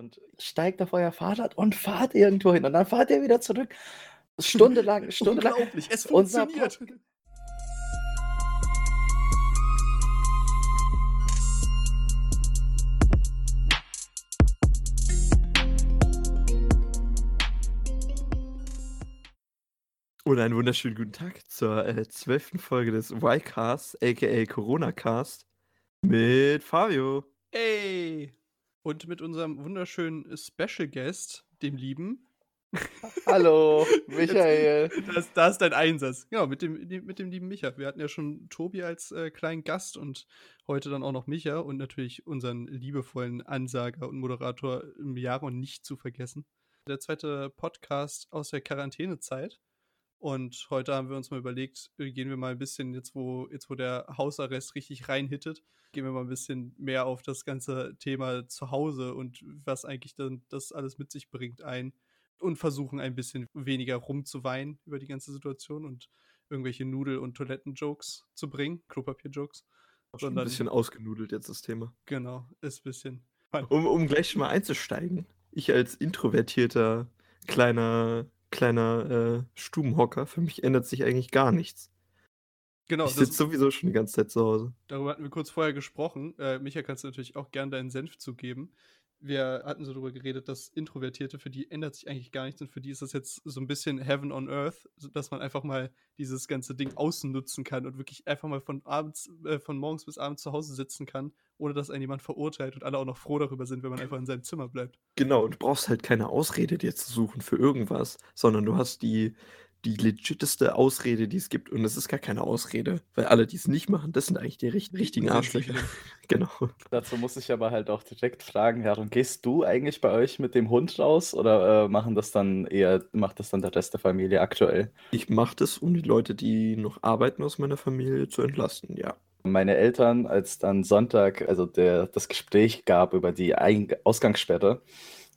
und steigt auf euer Fahrrad und fahrt irgendwo hin und dann fahrt ihr wieder zurück. Stundenlang, stundenlang. Unglaublich, es funktioniert. Und einen wunderschönen guten Tag zur äh, zwölften Folge des Y-Cast, aka Corona-Cast, mit Fabio. Ey! Und mit unserem wunderschönen Special Guest, dem Lieben. Hallo, Michael. Das, das ist dein Einsatz. Ja, mit dem, mit dem lieben Micha. Wir hatten ja schon Tobi als äh, kleinen Gast und heute dann auch noch Micha und natürlich unseren liebevollen Ansager und Moderator im Jahr und nicht zu vergessen. Der zweite Podcast aus der Quarantänezeit. Und heute haben wir uns mal überlegt, äh, gehen wir mal ein bisschen, jetzt wo, jetzt wo der Hausarrest richtig reinhittet, gehen wir mal ein bisschen mehr auf das ganze Thema zu Hause und was eigentlich dann das alles mit sich bringt ein und versuchen ein bisschen weniger rumzuweinen über die ganze Situation und irgendwelche Nudel- und Toiletten-Jokes zu bringen, Klopapier-Jokes. Ein bisschen ausgenudelt jetzt das Thema. Genau, ist ein bisschen. Um, um gleich schon mal einzusteigen. Ich als introvertierter kleiner kleiner äh, Stubenhocker. Für mich ändert sich eigentlich gar nichts. Genau. Ich sitze sowieso schon die ganze Zeit zu Hause. Darüber hatten wir kurz vorher gesprochen. Äh, Micha, kannst du natürlich auch gern deinen Senf zugeben. Wir hatten so darüber geredet, dass Introvertierte, für die ändert sich eigentlich gar nichts und für die ist das jetzt so ein bisschen Heaven on Earth, dass man einfach mal dieses ganze Ding außen nutzen kann und wirklich einfach mal von abends, äh, von morgens bis abends zu Hause sitzen kann, ohne dass einen jemand verurteilt und alle auch noch froh darüber sind, wenn man einfach in seinem Zimmer bleibt. Genau, du brauchst halt keine Ausrede dir zu suchen für irgendwas, sondern du hast die, die legiteste Ausrede, die es gibt. Und es ist gar keine Ausrede, weil alle, die es nicht machen, das sind eigentlich die richt richtigen Arschlöcher. genau. Dazu muss ich aber halt auch direkt fragen, Herr, gehst du eigentlich bei euch mit dem Hund raus oder äh, machen das dann eher, macht das dann der Rest der Familie aktuell? Ich mache das, um die Leute, die noch arbeiten aus meiner Familie, zu entlasten, ja. Meine Eltern, als dann Sonntag, also der, das Gespräch gab über die Ein Ausgangssperre,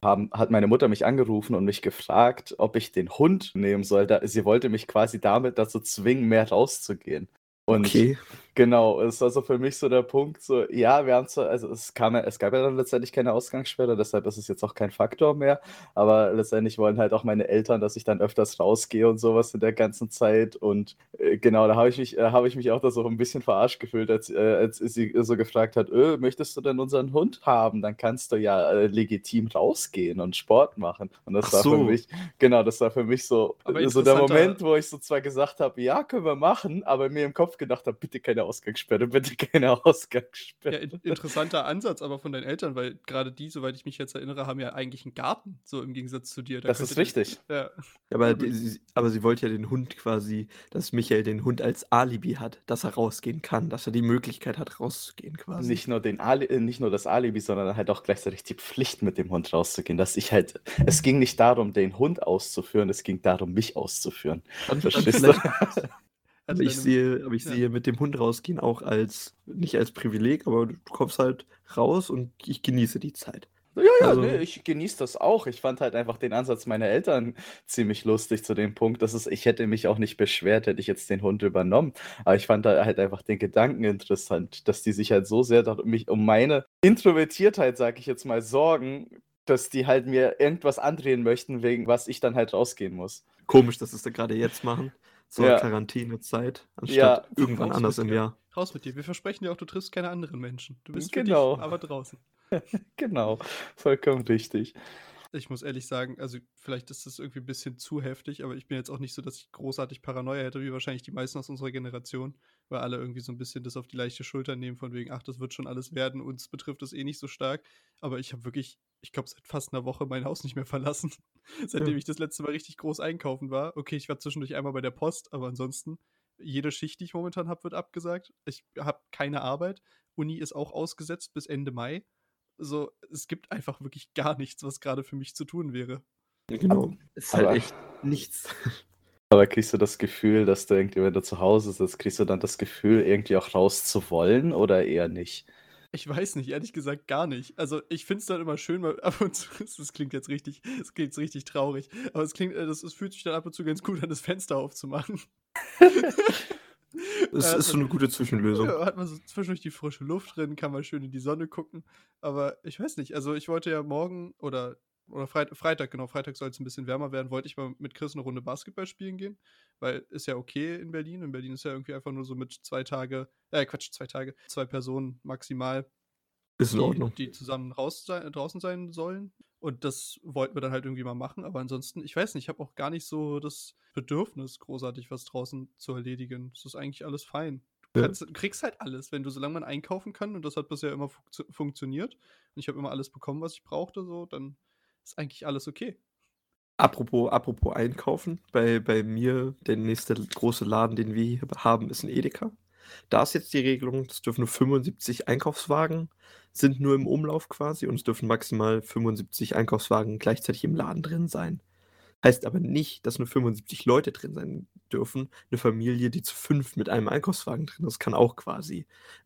haben, hat meine Mutter mich angerufen und mich gefragt, ob ich den Hund nehmen sollte. Sie wollte mich quasi damit dazu zwingen, mehr rauszugehen. Und okay. Genau, es war so für mich so der Punkt, so, ja, wir haben zwar, also es kam es gab ja dann letztendlich keine Ausgangssperre, deshalb ist es jetzt auch kein Faktor mehr, aber letztendlich wollen halt auch meine Eltern, dass ich dann öfters rausgehe und sowas in der ganzen Zeit und äh, genau, da habe ich mich, äh, habe ich mich auch da so ein bisschen verarscht gefühlt, als, äh, als sie so gefragt hat, öh, möchtest du denn unseren Hund haben? Dann kannst du ja äh, legitim rausgehen und Sport machen. Und das Ach war so. für mich, genau, das war für mich so, so der Moment, wo ich so zwar gesagt habe, ja, können wir machen, aber mir im Kopf Kopf gedacht habe, bitte keine Ausgangssperre, bitte keine Ausgangssperre. Ja, interessanter Ansatz aber von deinen Eltern, weil gerade die, soweit ich mich jetzt erinnere, haben ja eigentlich einen Garten, so im Gegensatz zu dir. Da das ist richtig. Die, ja. aber, die, aber sie wollte ja den Hund quasi, dass Michael den Hund als Alibi hat, dass er rausgehen kann, dass er die Möglichkeit hat, rauszugehen quasi. Nicht nur, den Ali äh, nicht nur das Alibi, sondern halt auch gleichzeitig die Pflicht, mit dem Hund rauszugehen. Dass ich halt, es ging nicht darum, den Hund auszuführen, es ging darum, mich auszuführen. Verstehst du? Also aber ich sehe, aber ich ja. sehe mit dem Hund rausgehen auch als, nicht als Privileg, aber du kommst halt raus und ich genieße die Zeit. Ja, ja, also, nee, ich genieße das auch. Ich fand halt einfach den Ansatz meiner Eltern ziemlich lustig zu dem Punkt, dass es, ich hätte mich auch nicht beschwert, hätte ich jetzt den Hund übernommen. Aber ich fand da halt einfach den Gedanken interessant, dass die sich halt so sehr um, mich, um meine Introvertiertheit, sag ich jetzt mal, sorgen, dass die halt mir irgendwas andrehen möchten, wegen was ich dann halt rausgehen muss. Komisch, dass sie es da gerade jetzt machen zur ja. Quarantänezeit, anstatt ja. irgendwann Raus anders im Jahr. Raus mit dir. Wir versprechen dir auch, du triffst keine anderen Menschen. Du bist genau. Dich, aber draußen. genau, vollkommen richtig. Ich muss ehrlich sagen, also vielleicht ist das irgendwie ein bisschen zu heftig, aber ich bin jetzt auch nicht so, dass ich großartig Paranoia hätte, wie wahrscheinlich die meisten aus unserer Generation, weil alle irgendwie so ein bisschen das auf die leichte Schulter nehmen, von wegen, ach, das wird schon alles werden, uns betrifft das eh nicht so stark. Aber ich habe wirklich, ich glaube, seit fast einer Woche mein Haus nicht mehr verlassen, seitdem ja. ich das letzte Mal richtig groß einkaufen war. Okay, ich war zwischendurch einmal bei der Post, aber ansonsten, jede Schicht, die ich momentan habe, wird abgesagt. Ich habe keine Arbeit. Uni ist auch ausgesetzt bis Ende Mai so, es gibt einfach wirklich gar nichts, was gerade für mich zu tun wäre. Genau. Es ist halt aber, echt nichts. Aber kriegst du das Gefühl, dass du irgendwie, wenn du zu Hause sitzt, kriegst du dann das Gefühl, irgendwie auch raus zu wollen oder eher nicht? Ich weiß nicht, ehrlich gesagt gar nicht. Also ich finde es dann immer schön, weil ab und zu, das klingt jetzt richtig, das klingt jetzt richtig traurig, aber es klingt, äh, das, es fühlt sich dann ab und zu ganz gut an, das Fenster aufzumachen. Es Da ist so eine gute Zwischenlösung. ja, hat man so zwischendurch die frische Luft drin, kann man schön in die Sonne gucken. Aber ich weiß nicht, also ich wollte ja morgen oder, oder Freit Freitag, genau, Freitag soll es ein bisschen wärmer werden, wollte ich mal mit Chris eine Runde Basketball spielen gehen, weil ist ja okay in Berlin. In Berlin ist ja irgendwie einfach nur so mit zwei Tage, äh, Quatsch, zwei Tage, zwei Personen maximal, Ist in die, Ordnung. die zusammen raus sein, draußen sein sollen. Und das wollten wir dann halt irgendwie mal machen. Aber ansonsten, ich weiß nicht, ich habe auch gar nicht so das Bedürfnis, großartig was draußen zu erledigen. Es ist eigentlich alles fein. Du, Ja. kannst, du kriegst halt alles, wenn du, solange man einkaufen kann, und das hat bisher immer funktio- funktioniert, und ich habe immer alles bekommen, was ich brauchte, so, dann ist eigentlich alles okay. Apropos, apropos Einkaufen, bei, bei mir, der nächste große Laden, den wir hier haben, ist ein Edeka. Da ist jetzt die Regelung, es dürfen nur 75 Einkaufswagen, sind nur im Umlauf quasi und es dürfen maximal 75 Einkaufswagen gleichzeitig im Laden drin sein. Heißt aber nicht, dass nur 75 Leute drin sein dürfen. Eine Familie, die zu fünf mit einem Einkaufswagen drin ist, kann auch quasi,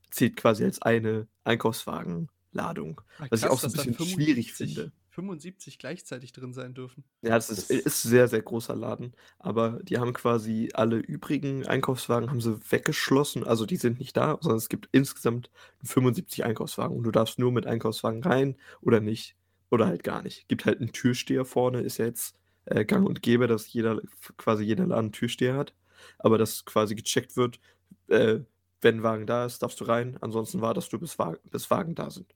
zählt quasi als eine Einkaufswagenladung. Ah, Was ich krass, auch so ein bisschen schwierig 75 finde. 75 gleichzeitig drin sein dürfen. Ja, das ist, Das- ist sehr, sehr großer Laden. Aber die haben quasi alle übrigen Einkaufswagen haben sie weggeschlossen. Also die sind nicht da, sondern es gibt insgesamt 75 Einkaufswagen. Und du darfst nur mit Einkaufswagen rein oder nicht. Oder halt gar nicht. Gibt halt einen Türsteher vorne, ist ja jetzt äh, gang und gäbe, dass jeder, quasi jeder Laden einen Türsteher hat. Aber dass quasi gecheckt wird, äh, wenn Wagen da ist, darfst du rein. Ansonsten wartest du, bis, Wa bis Wagen da sind.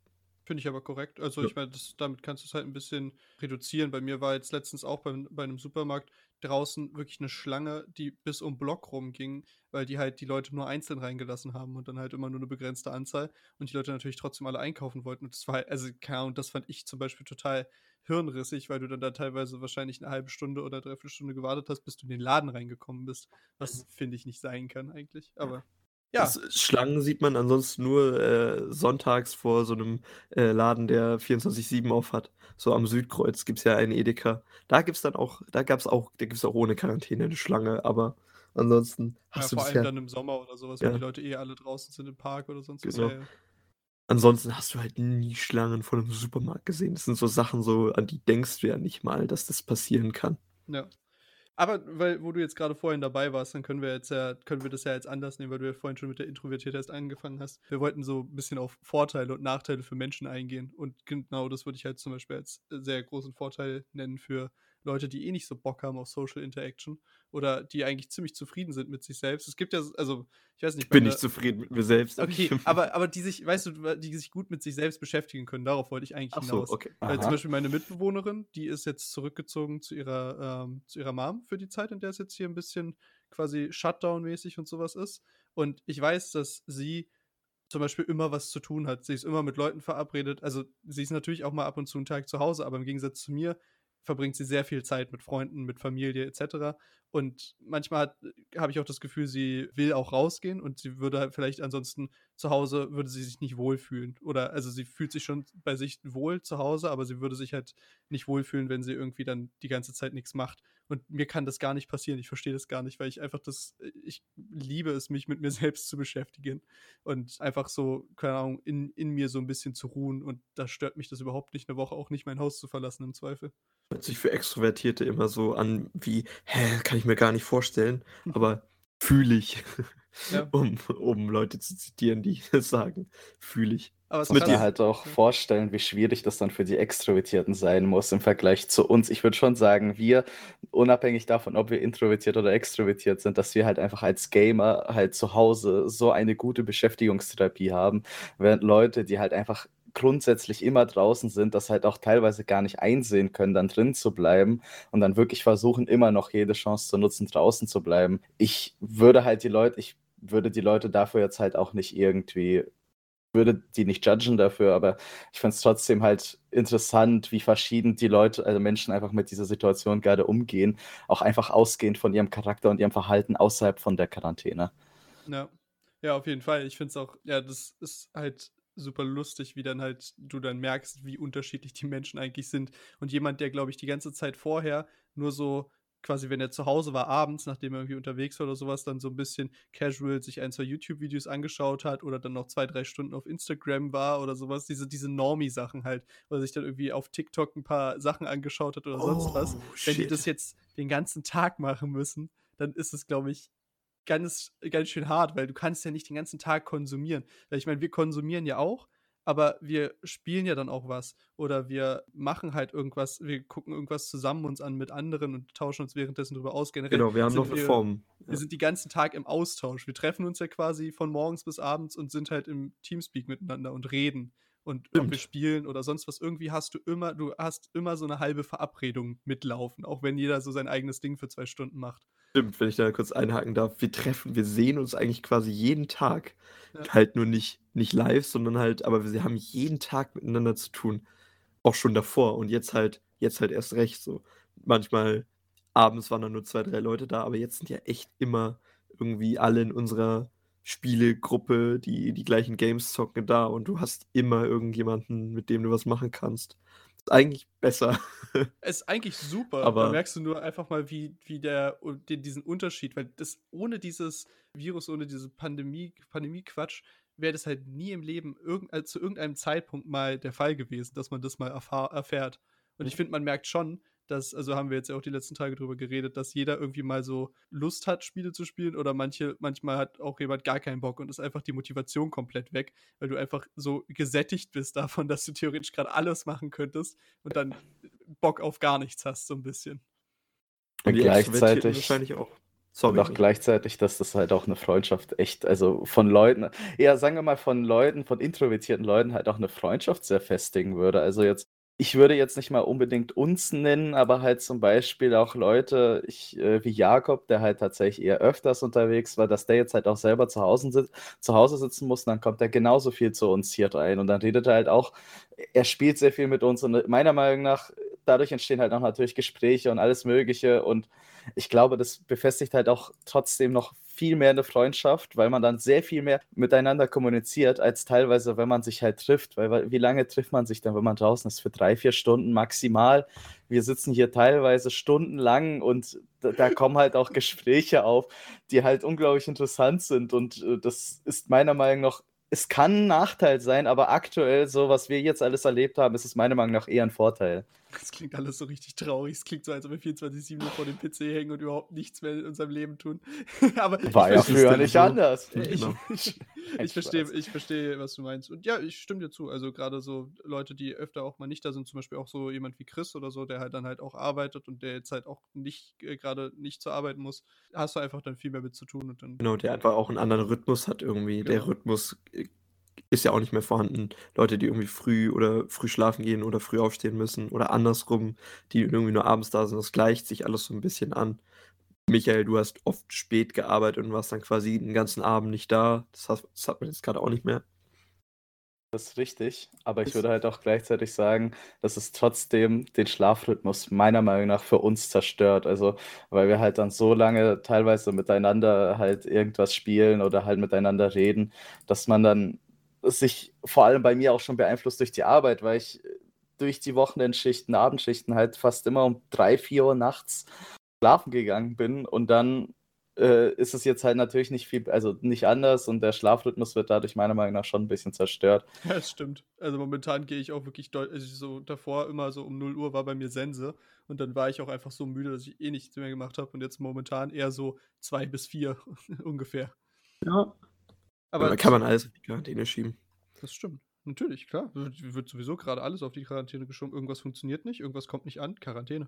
Finde ich aber korrekt. Also Ja. ich meine, damit kannst du es halt ein bisschen reduzieren. Bei mir war jetzt letztens auch bei, bei einem Supermarkt draußen wirklich eine Schlange, die bis um Block rumging, weil die halt die Leute nur einzeln reingelassen haben und dann halt immer nur eine begrenzte Anzahl und die Leute natürlich trotzdem alle einkaufen wollten. Und das war halt, also keine Ahnung, das fand ich zum Beispiel total hirnrissig, weil du dann da teilweise wahrscheinlich eine halbe Stunde oder dreiviertel Stunde gewartet hast, bis du in den Laden reingekommen bist. Was finde ich nicht sein kann eigentlich. Aber ja, Das, Schlangen sieht man ansonsten nur äh, sonntags vor so einem äh, Laden, der 24-7 auf hat. So am Südkreuz gibt es ja einen Edeka. Da gibt's dann auch, da gab's auch, da gibt's auch ohne Quarantäne eine Schlange, aber ansonsten ja hast du vor allem dann im Sommer oder sowas, Ja. wenn die Leute eh alle draußen sind im Park oder sonst was. Genau. Ja, ja. ansonsten hast du halt nie Schlangen vor einem Supermarkt gesehen. Das sind so Sachen, so, an die denkst du ja nicht mal, dass das passieren kann. Ja. Aber weil, wo du jetzt gerade vorhin dabei warst, dann können wir jetzt ja, können wir das ja jetzt anders nehmen, weil du ja vorhin schon mit der Introvertiertheit erst angefangen hast. Wir wollten so ein bisschen auf Vorteile und Nachteile für Menschen eingehen. Und genau das würde ich halt zum Beispiel als sehr großen Vorteil nennen für Leute, die eh nicht so Bock haben auf Social Interaction oder die eigentlich ziemlich zufrieden sind mit sich selbst. Es gibt ja, also, ich weiß nicht, Ich bin nicht zufrieden mit mir selbst. Okay, aber, aber die sich, weißt du, die sich gut mit sich selbst beschäftigen können, darauf wollte ich eigentlich Ach so, hinaus. okay. Weil zum Beispiel meine Mitbewohnerin, die ist jetzt zurückgezogen zu ihrer, ähm, zu ihrer Mom für die Zeit, in der es jetzt hier ein bisschen quasi Shutdown-mäßig und sowas ist. Und ich weiß, dass sie zum Beispiel immer was zu tun hat. Sie ist immer mit Leuten verabredet. Also sie ist natürlich auch mal ab und zu einen Tag zu Hause, aber im Gegensatz zu mir verbringt sie sehr viel Zeit mit Freunden, mit Familie etc. Und manchmal hat- habe ich auch das Gefühl, sie will auch rausgehen und sie würde halt vielleicht ansonsten zu Hause, würde sie sich nicht wohlfühlen. Oder also sie fühlt sich schon bei sich wohl zu Hause, aber sie würde sich halt nicht wohlfühlen, wenn sie irgendwie dann die ganze Zeit nichts macht. Und mir kann das gar nicht passieren. Ich verstehe das gar nicht, weil ich einfach das, ich liebe es, mich mit mir selbst zu beschäftigen und einfach so, keine Ahnung, in, in mir so ein bisschen zu ruhen. Und da stört mich das überhaupt nicht, eine Woche auch nicht mein Haus zu verlassen im Zweifel. Hört sich für Extrovertierte immer so an wie, hä, kann ich mir gar nicht vorstellen, aber fühle ich. Ja. Um, um Leute zu zitieren, die das sagen, fühle ich. Aber es muss mir krass. halt auch vorstellen, wie schwierig das dann für die Extrovertierten sein muss im Vergleich zu uns. Ich würde schon sagen, wir, unabhängig davon, ob wir introvertiert oder extrovertiert sind, dass wir halt einfach als Gamer halt zu Hause so eine gute Beschäftigungstherapie haben, während Leute, die halt einfach grundsätzlich immer draußen sind, das halt auch teilweise gar nicht einsehen können, dann drin zu bleiben und dann wirklich versuchen, immer noch jede Chance zu nutzen, draußen zu bleiben. Ich würde halt die Leute, ich würde die Leute dafür jetzt halt auch nicht irgendwie würde die nicht judgen dafür, aber ich finde es trotzdem halt interessant, wie verschieden die Leute, also Menschen einfach mit dieser Situation gerade umgehen, auch einfach ausgehend von ihrem Charakter und ihrem Verhalten außerhalb von der Quarantäne. Ja. Ja, auf jeden Fall. Ich finde es auch, ja, das ist halt super lustig, wie dann halt du dann merkst, wie unterschiedlich die Menschen eigentlich sind. Und jemand, der, glaube ich, die ganze Zeit vorher nur so quasi, wenn er zu Hause war, abends, nachdem er irgendwie unterwegs war oder sowas, dann so ein bisschen casual sich ein, zwei YouTube-Videos angeschaut hat oder dann noch zwei, drei Stunden auf Instagram war oder sowas, diese, diese Normie-Sachen halt, oder sich dann irgendwie auf TikTok ein paar Sachen angeschaut hat oder sonst was. Oh, Wenn die shit. das jetzt den ganzen Tag machen müssen, dann ist es, glaube ich, ganz, ganz schön hart, weil du kannst ja nicht den ganzen Tag konsumieren. Weil ich meine, wir konsumieren ja auch, aber wir spielen ja dann auch was. Oder wir machen halt irgendwas, wir gucken irgendwas zusammen uns an mit anderen und tauschen uns währenddessen darüber aus. Generell genau, wir haben noch eine wir, Form. Ja. Wir sind die ganzen Tag im Austausch. Wir treffen uns ja quasi von morgens bis abends und sind halt im Teamspeak miteinander und reden und wir spielen oder sonst was, irgendwie hast du immer, du hast immer so eine halbe Verabredung mitlaufen, auch wenn jeder so sein eigenes Ding für zwei Stunden macht. Stimmt, wenn ich da kurz einhaken darf. Wir treffen, wir sehen uns eigentlich quasi jeden Tag. Ja. Halt nur nicht, nicht live, sondern halt, aber wir haben jeden Tag miteinander zu tun. Auch schon davor und jetzt halt, jetzt halt erst recht so. Manchmal abends waren dann nur zwei, drei Leute da, aber jetzt sind ja echt immer irgendwie alle in unserer Spielegruppe, die die gleichen Games zocken, da und du hast immer irgendjemanden, mit dem du was machen kannst. Ist eigentlich besser. Es ist eigentlich super, aber da merkst du nur einfach mal, wie, wie der, diesen Unterschied, weil das ohne dieses Virus, ohne diese Pandemie, Pandemie-Quatsch, wäre das halt nie im Leben irgend, also zu irgendeinem Zeitpunkt mal der Fall gewesen, dass man das mal erfährt. Und ich finde, man merkt schon, dass, also haben wir jetzt ja auch die letzten Tage drüber geredet, dass jeder irgendwie mal so Lust hat, Spiele zu spielen oder manche, manchmal hat auch jemand gar keinen Bock und ist einfach die Motivation komplett weg, weil du einfach so gesättigt bist davon, dass du theoretisch gerade alles machen könntest und dann Bock auf gar nichts hast, so ein bisschen. Und gleichzeitig wahrscheinlich auch. Sorry. Und auch gleichzeitig, dass das halt auch eine Freundschaft echt, also von Leuten, ja, sagen wir mal von Leuten, von introvertierten Leuten halt auch eine Freundschaft sehr festigen würde. Also jetzt ich würde jetzt nicht mal unbedingt uns nennen, aber halt zum Beispiel auch Leute ich, äh, wie Jakob, der halt tatsächlich eher öfters unterwegs war, dass der jetzt halt auch selber zu Hause, sitz zu Hause sitzen muss, dann kommt er genauso viel zu uns hier rein und dann redet er halt auch, er spielt sehr viel mit uns und meiner Meinung nach, dadurch entstehen halt auch natürlich Gespräche und alles Mögliche und ich glaube, das befestigt halt auch trotzdem noch viel mehr eine Freundschaft, weil man dann sehr viel mehr miteinander kommuniziert, als teilweise, wenn man sich halt trifft. Weil, wie lange trifft man sich dann, wenn man draußen ist? Für drei, vier Stunden maximal. Wir sitzen hier teilweise stundenlang und da, da kommen halt auch Gespräche auf, die halt unglaublich interessant sind. Und äh, das ist meiner Meinung nach es kann ein Nachteil sein, aber aktuell, so was wir jetzt alles erlebt haben, ist es meiner Meinung nach eher ein Vorteil. Das klingt alles so richtig traurig. Es klingt so, als ob wir 24-7 nur vor dem PC hängen und überhaupt nichts mehr in unserem Leben tun. Aber War ja früher nicht anders. Ich, genau. ich, ich verstehe, ich verstehe, was du meinst. Und ja, ich stimme dir zu. Also gerade so Leute, die öfter auch mal nicht da sind, zum Beispiel auch so jemand wie Chris oder so, der halt dann halt auch arbeitet und der jetzt halt auch nicht äh, gerade nicht zu arbeiten muss, hast du einfach dann viel mehr mit zu tun. Und dann genau, der einfach auch einen anderen Rhythmus hat irgendwie. Genau. Der Rhythmus äh, ist ja auch nicht mehr vorhanden. Leute, die irgendwie früh oder früh schlafen gehen oder früh aufstehen müssen oder andersrum, die irgendwie nur abends da sind, das gleicht sich alles so ein bisschen an. Michael, du hast oft spät gearbeitet und warst dann quasi den ganzen Abend nicht da. Das, hast, das hat man jetzt gerade auch nicht mehr. Das ist richtig, aber ich würde halt auch gleichzeitig sagen, dass es trotzdem den Schlafrhythmus meiner Meinung nach für uns zerstört. Also, weil wir halt dann so lange teilweise miteinander halt irgendwas spielen oder halt miteinander reden, dass man dann sich vor allem bei mir auch schon beeinflusst durch die Arbeit, weil ich durch die Wochenendschichten, Abendschichten halt fast immer um drei, vier Uhr nachts schlafen gegangen bin und dann äh, ist es jetzt halt natürlich nicht viel, also nicht anders und der Schlafrhythmus wird dadurch meiner Meinung nach schon ein bisschen zerstört. Ja, das stimmt. Also momentan gehe ich auch wirklich deutlich, also so davor immer so um 0 Uhr war bei mir Sense und dann war ich auch einfach so müde, dass ich eh nichts mehr gemacht habe und jetzt momentan eher so zwei bis vier ungefähr. Ja, aber da kann man alles auf die Quarantäne schieben. Das stimmt. Natürlich, klar. Wird sowieso gerade alles auf die Quarantäne geschoben. Irgendwas funktioniert nicht, irgendwas kommt nicht an. Quarantäne.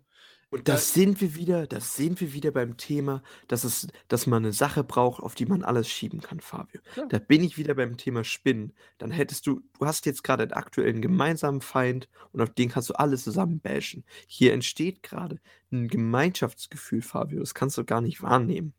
Und das da sind wir wieder, das sind wir wieder beim Thema, dass es, dass man eine Sache braucht, auf die man alles schieben kann, Fabio. Ja. Da bin ich wieder beim Thema Spinnen. Dann hättest du, du hast jetzt gerade einen aktuellen gemeinsamen Feind und auf den kannst du alles zusammen bashen. Hier entsteht gerade ein Gemeinschaftsgefühl, Fabio. Das kannst du gar nicht wahrnehmen.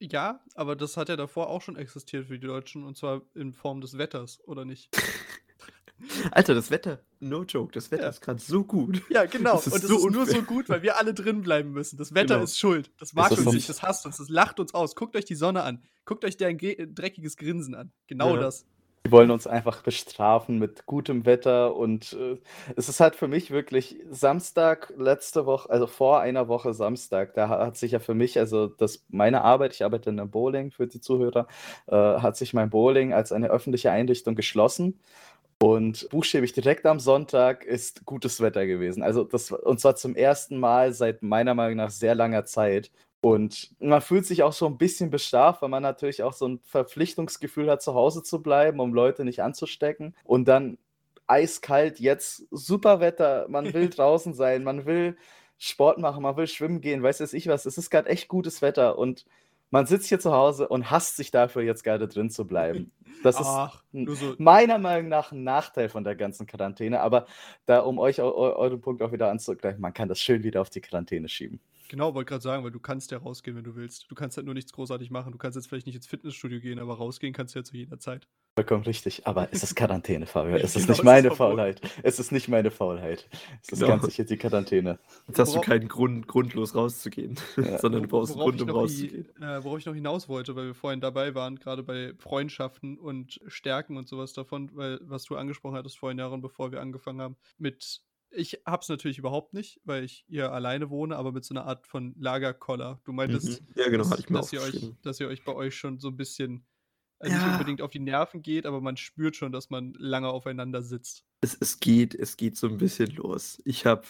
Ja, aber das hat ja davor auch schon existiert für die Deutschen und zwar in Form des Wetters, oder nicht? Alter, das Wetter, no joke, das Wetter ja. ist gerade so gut. Ja, genau. Das und es so ist nur so gut, weil wir alle drin bleiben müssen. Das Wetter genau. ist schuld. Das mag uns nicht, das hasst uns, das lacht uns aus. Guckt euch die Sonne an. Guckt euch dein dreckiges Grinsen an. Genau ja. das. Die wollen uns einfach bestrafen mit gutem Wetter und äh, es ist halt für mich wirklich Samstag letzte Woche, also vor einer Woche Samstag, da hat sich ja für mich, also das meine Arbeit, ich arbeite in einem Bowling für die Zuhörer, äh, hat sich mein Bowling als eine öffentliche Einrichtung geschlossen und buchstäblich direkt am Sonntag ist gutes Wetter gewesen. Also das und zwar zum ersten Mal seit meiner Meinung nach sehr langer Zeit. Und man fühlt sich auch so ein bisschen bestraft, weil man natürlich auch so ein Verpflichtungsgefühl hat, zu Hause zu bleiben, um Leute nicht anzustecken. Und dann eiskalt, jetzt super Wetter, man will draußen sein, man will Sport machen, man will schwimmen gehen, weiß jetzt ich was. Es ist gerade echt gutes Wetter und man sitzt hier zu Hause und hasst sich dafür, jetzt gerade drin zu bleiben. Das Ach, ist so. meiner Meinung nach ein Nachteil von der ganzen Quarantäne. Aber da, um euch eu euren Punkt auch wieder anzugleichen, man kann das schön wieder auf die Quarantäne schieben. Genau, wollte gerade sagen, weil du kannst ja rausgehen, wenn du willst. Du kannst halt nur nichts großartig machen. Du kannst jetzt vielleicht nicht ins Fitnessstudio gehen, aber rausgehen kannst du ja zu jeder Zeit. Vollkommen richtig. Aber es ist Quarantäne, Fabio. Es ist Genau, nicht ist meine verboten. Faulheit. Es ist nicht meine Faulheit. Es ist Genau. ganz sicher die Quarantäne. Jetzt hast du keinen Grund, grundlos rauszugehen, Ja. sondern du brauchst einen Worauf Grund, ich um noch rauszugehen. äh, worauf ich noch hinaus wollte, weil wir vorhin dabei waren, gerade bei Freundschaften und Stärken und sowas davon, weil was du angesprochen hattest vorhin, Jaron, bevor wir angefangen haben, mit ich hab's natürlich überhaupt nicht, weil ich hier alleine wohne, aber mit so einer Art von Lagerkoller. Du meintest, Mhm. Ja, genau, dass, dass, ihr euch, dass ihr euch bei euch schon so ein bisschen äh, nicht Ja. unbedingt auf die Nerven geht, aber man spürt schon, dass man lange aufeinander sitzt. Es, es geht, es geht so ein bisschen los. Ich habe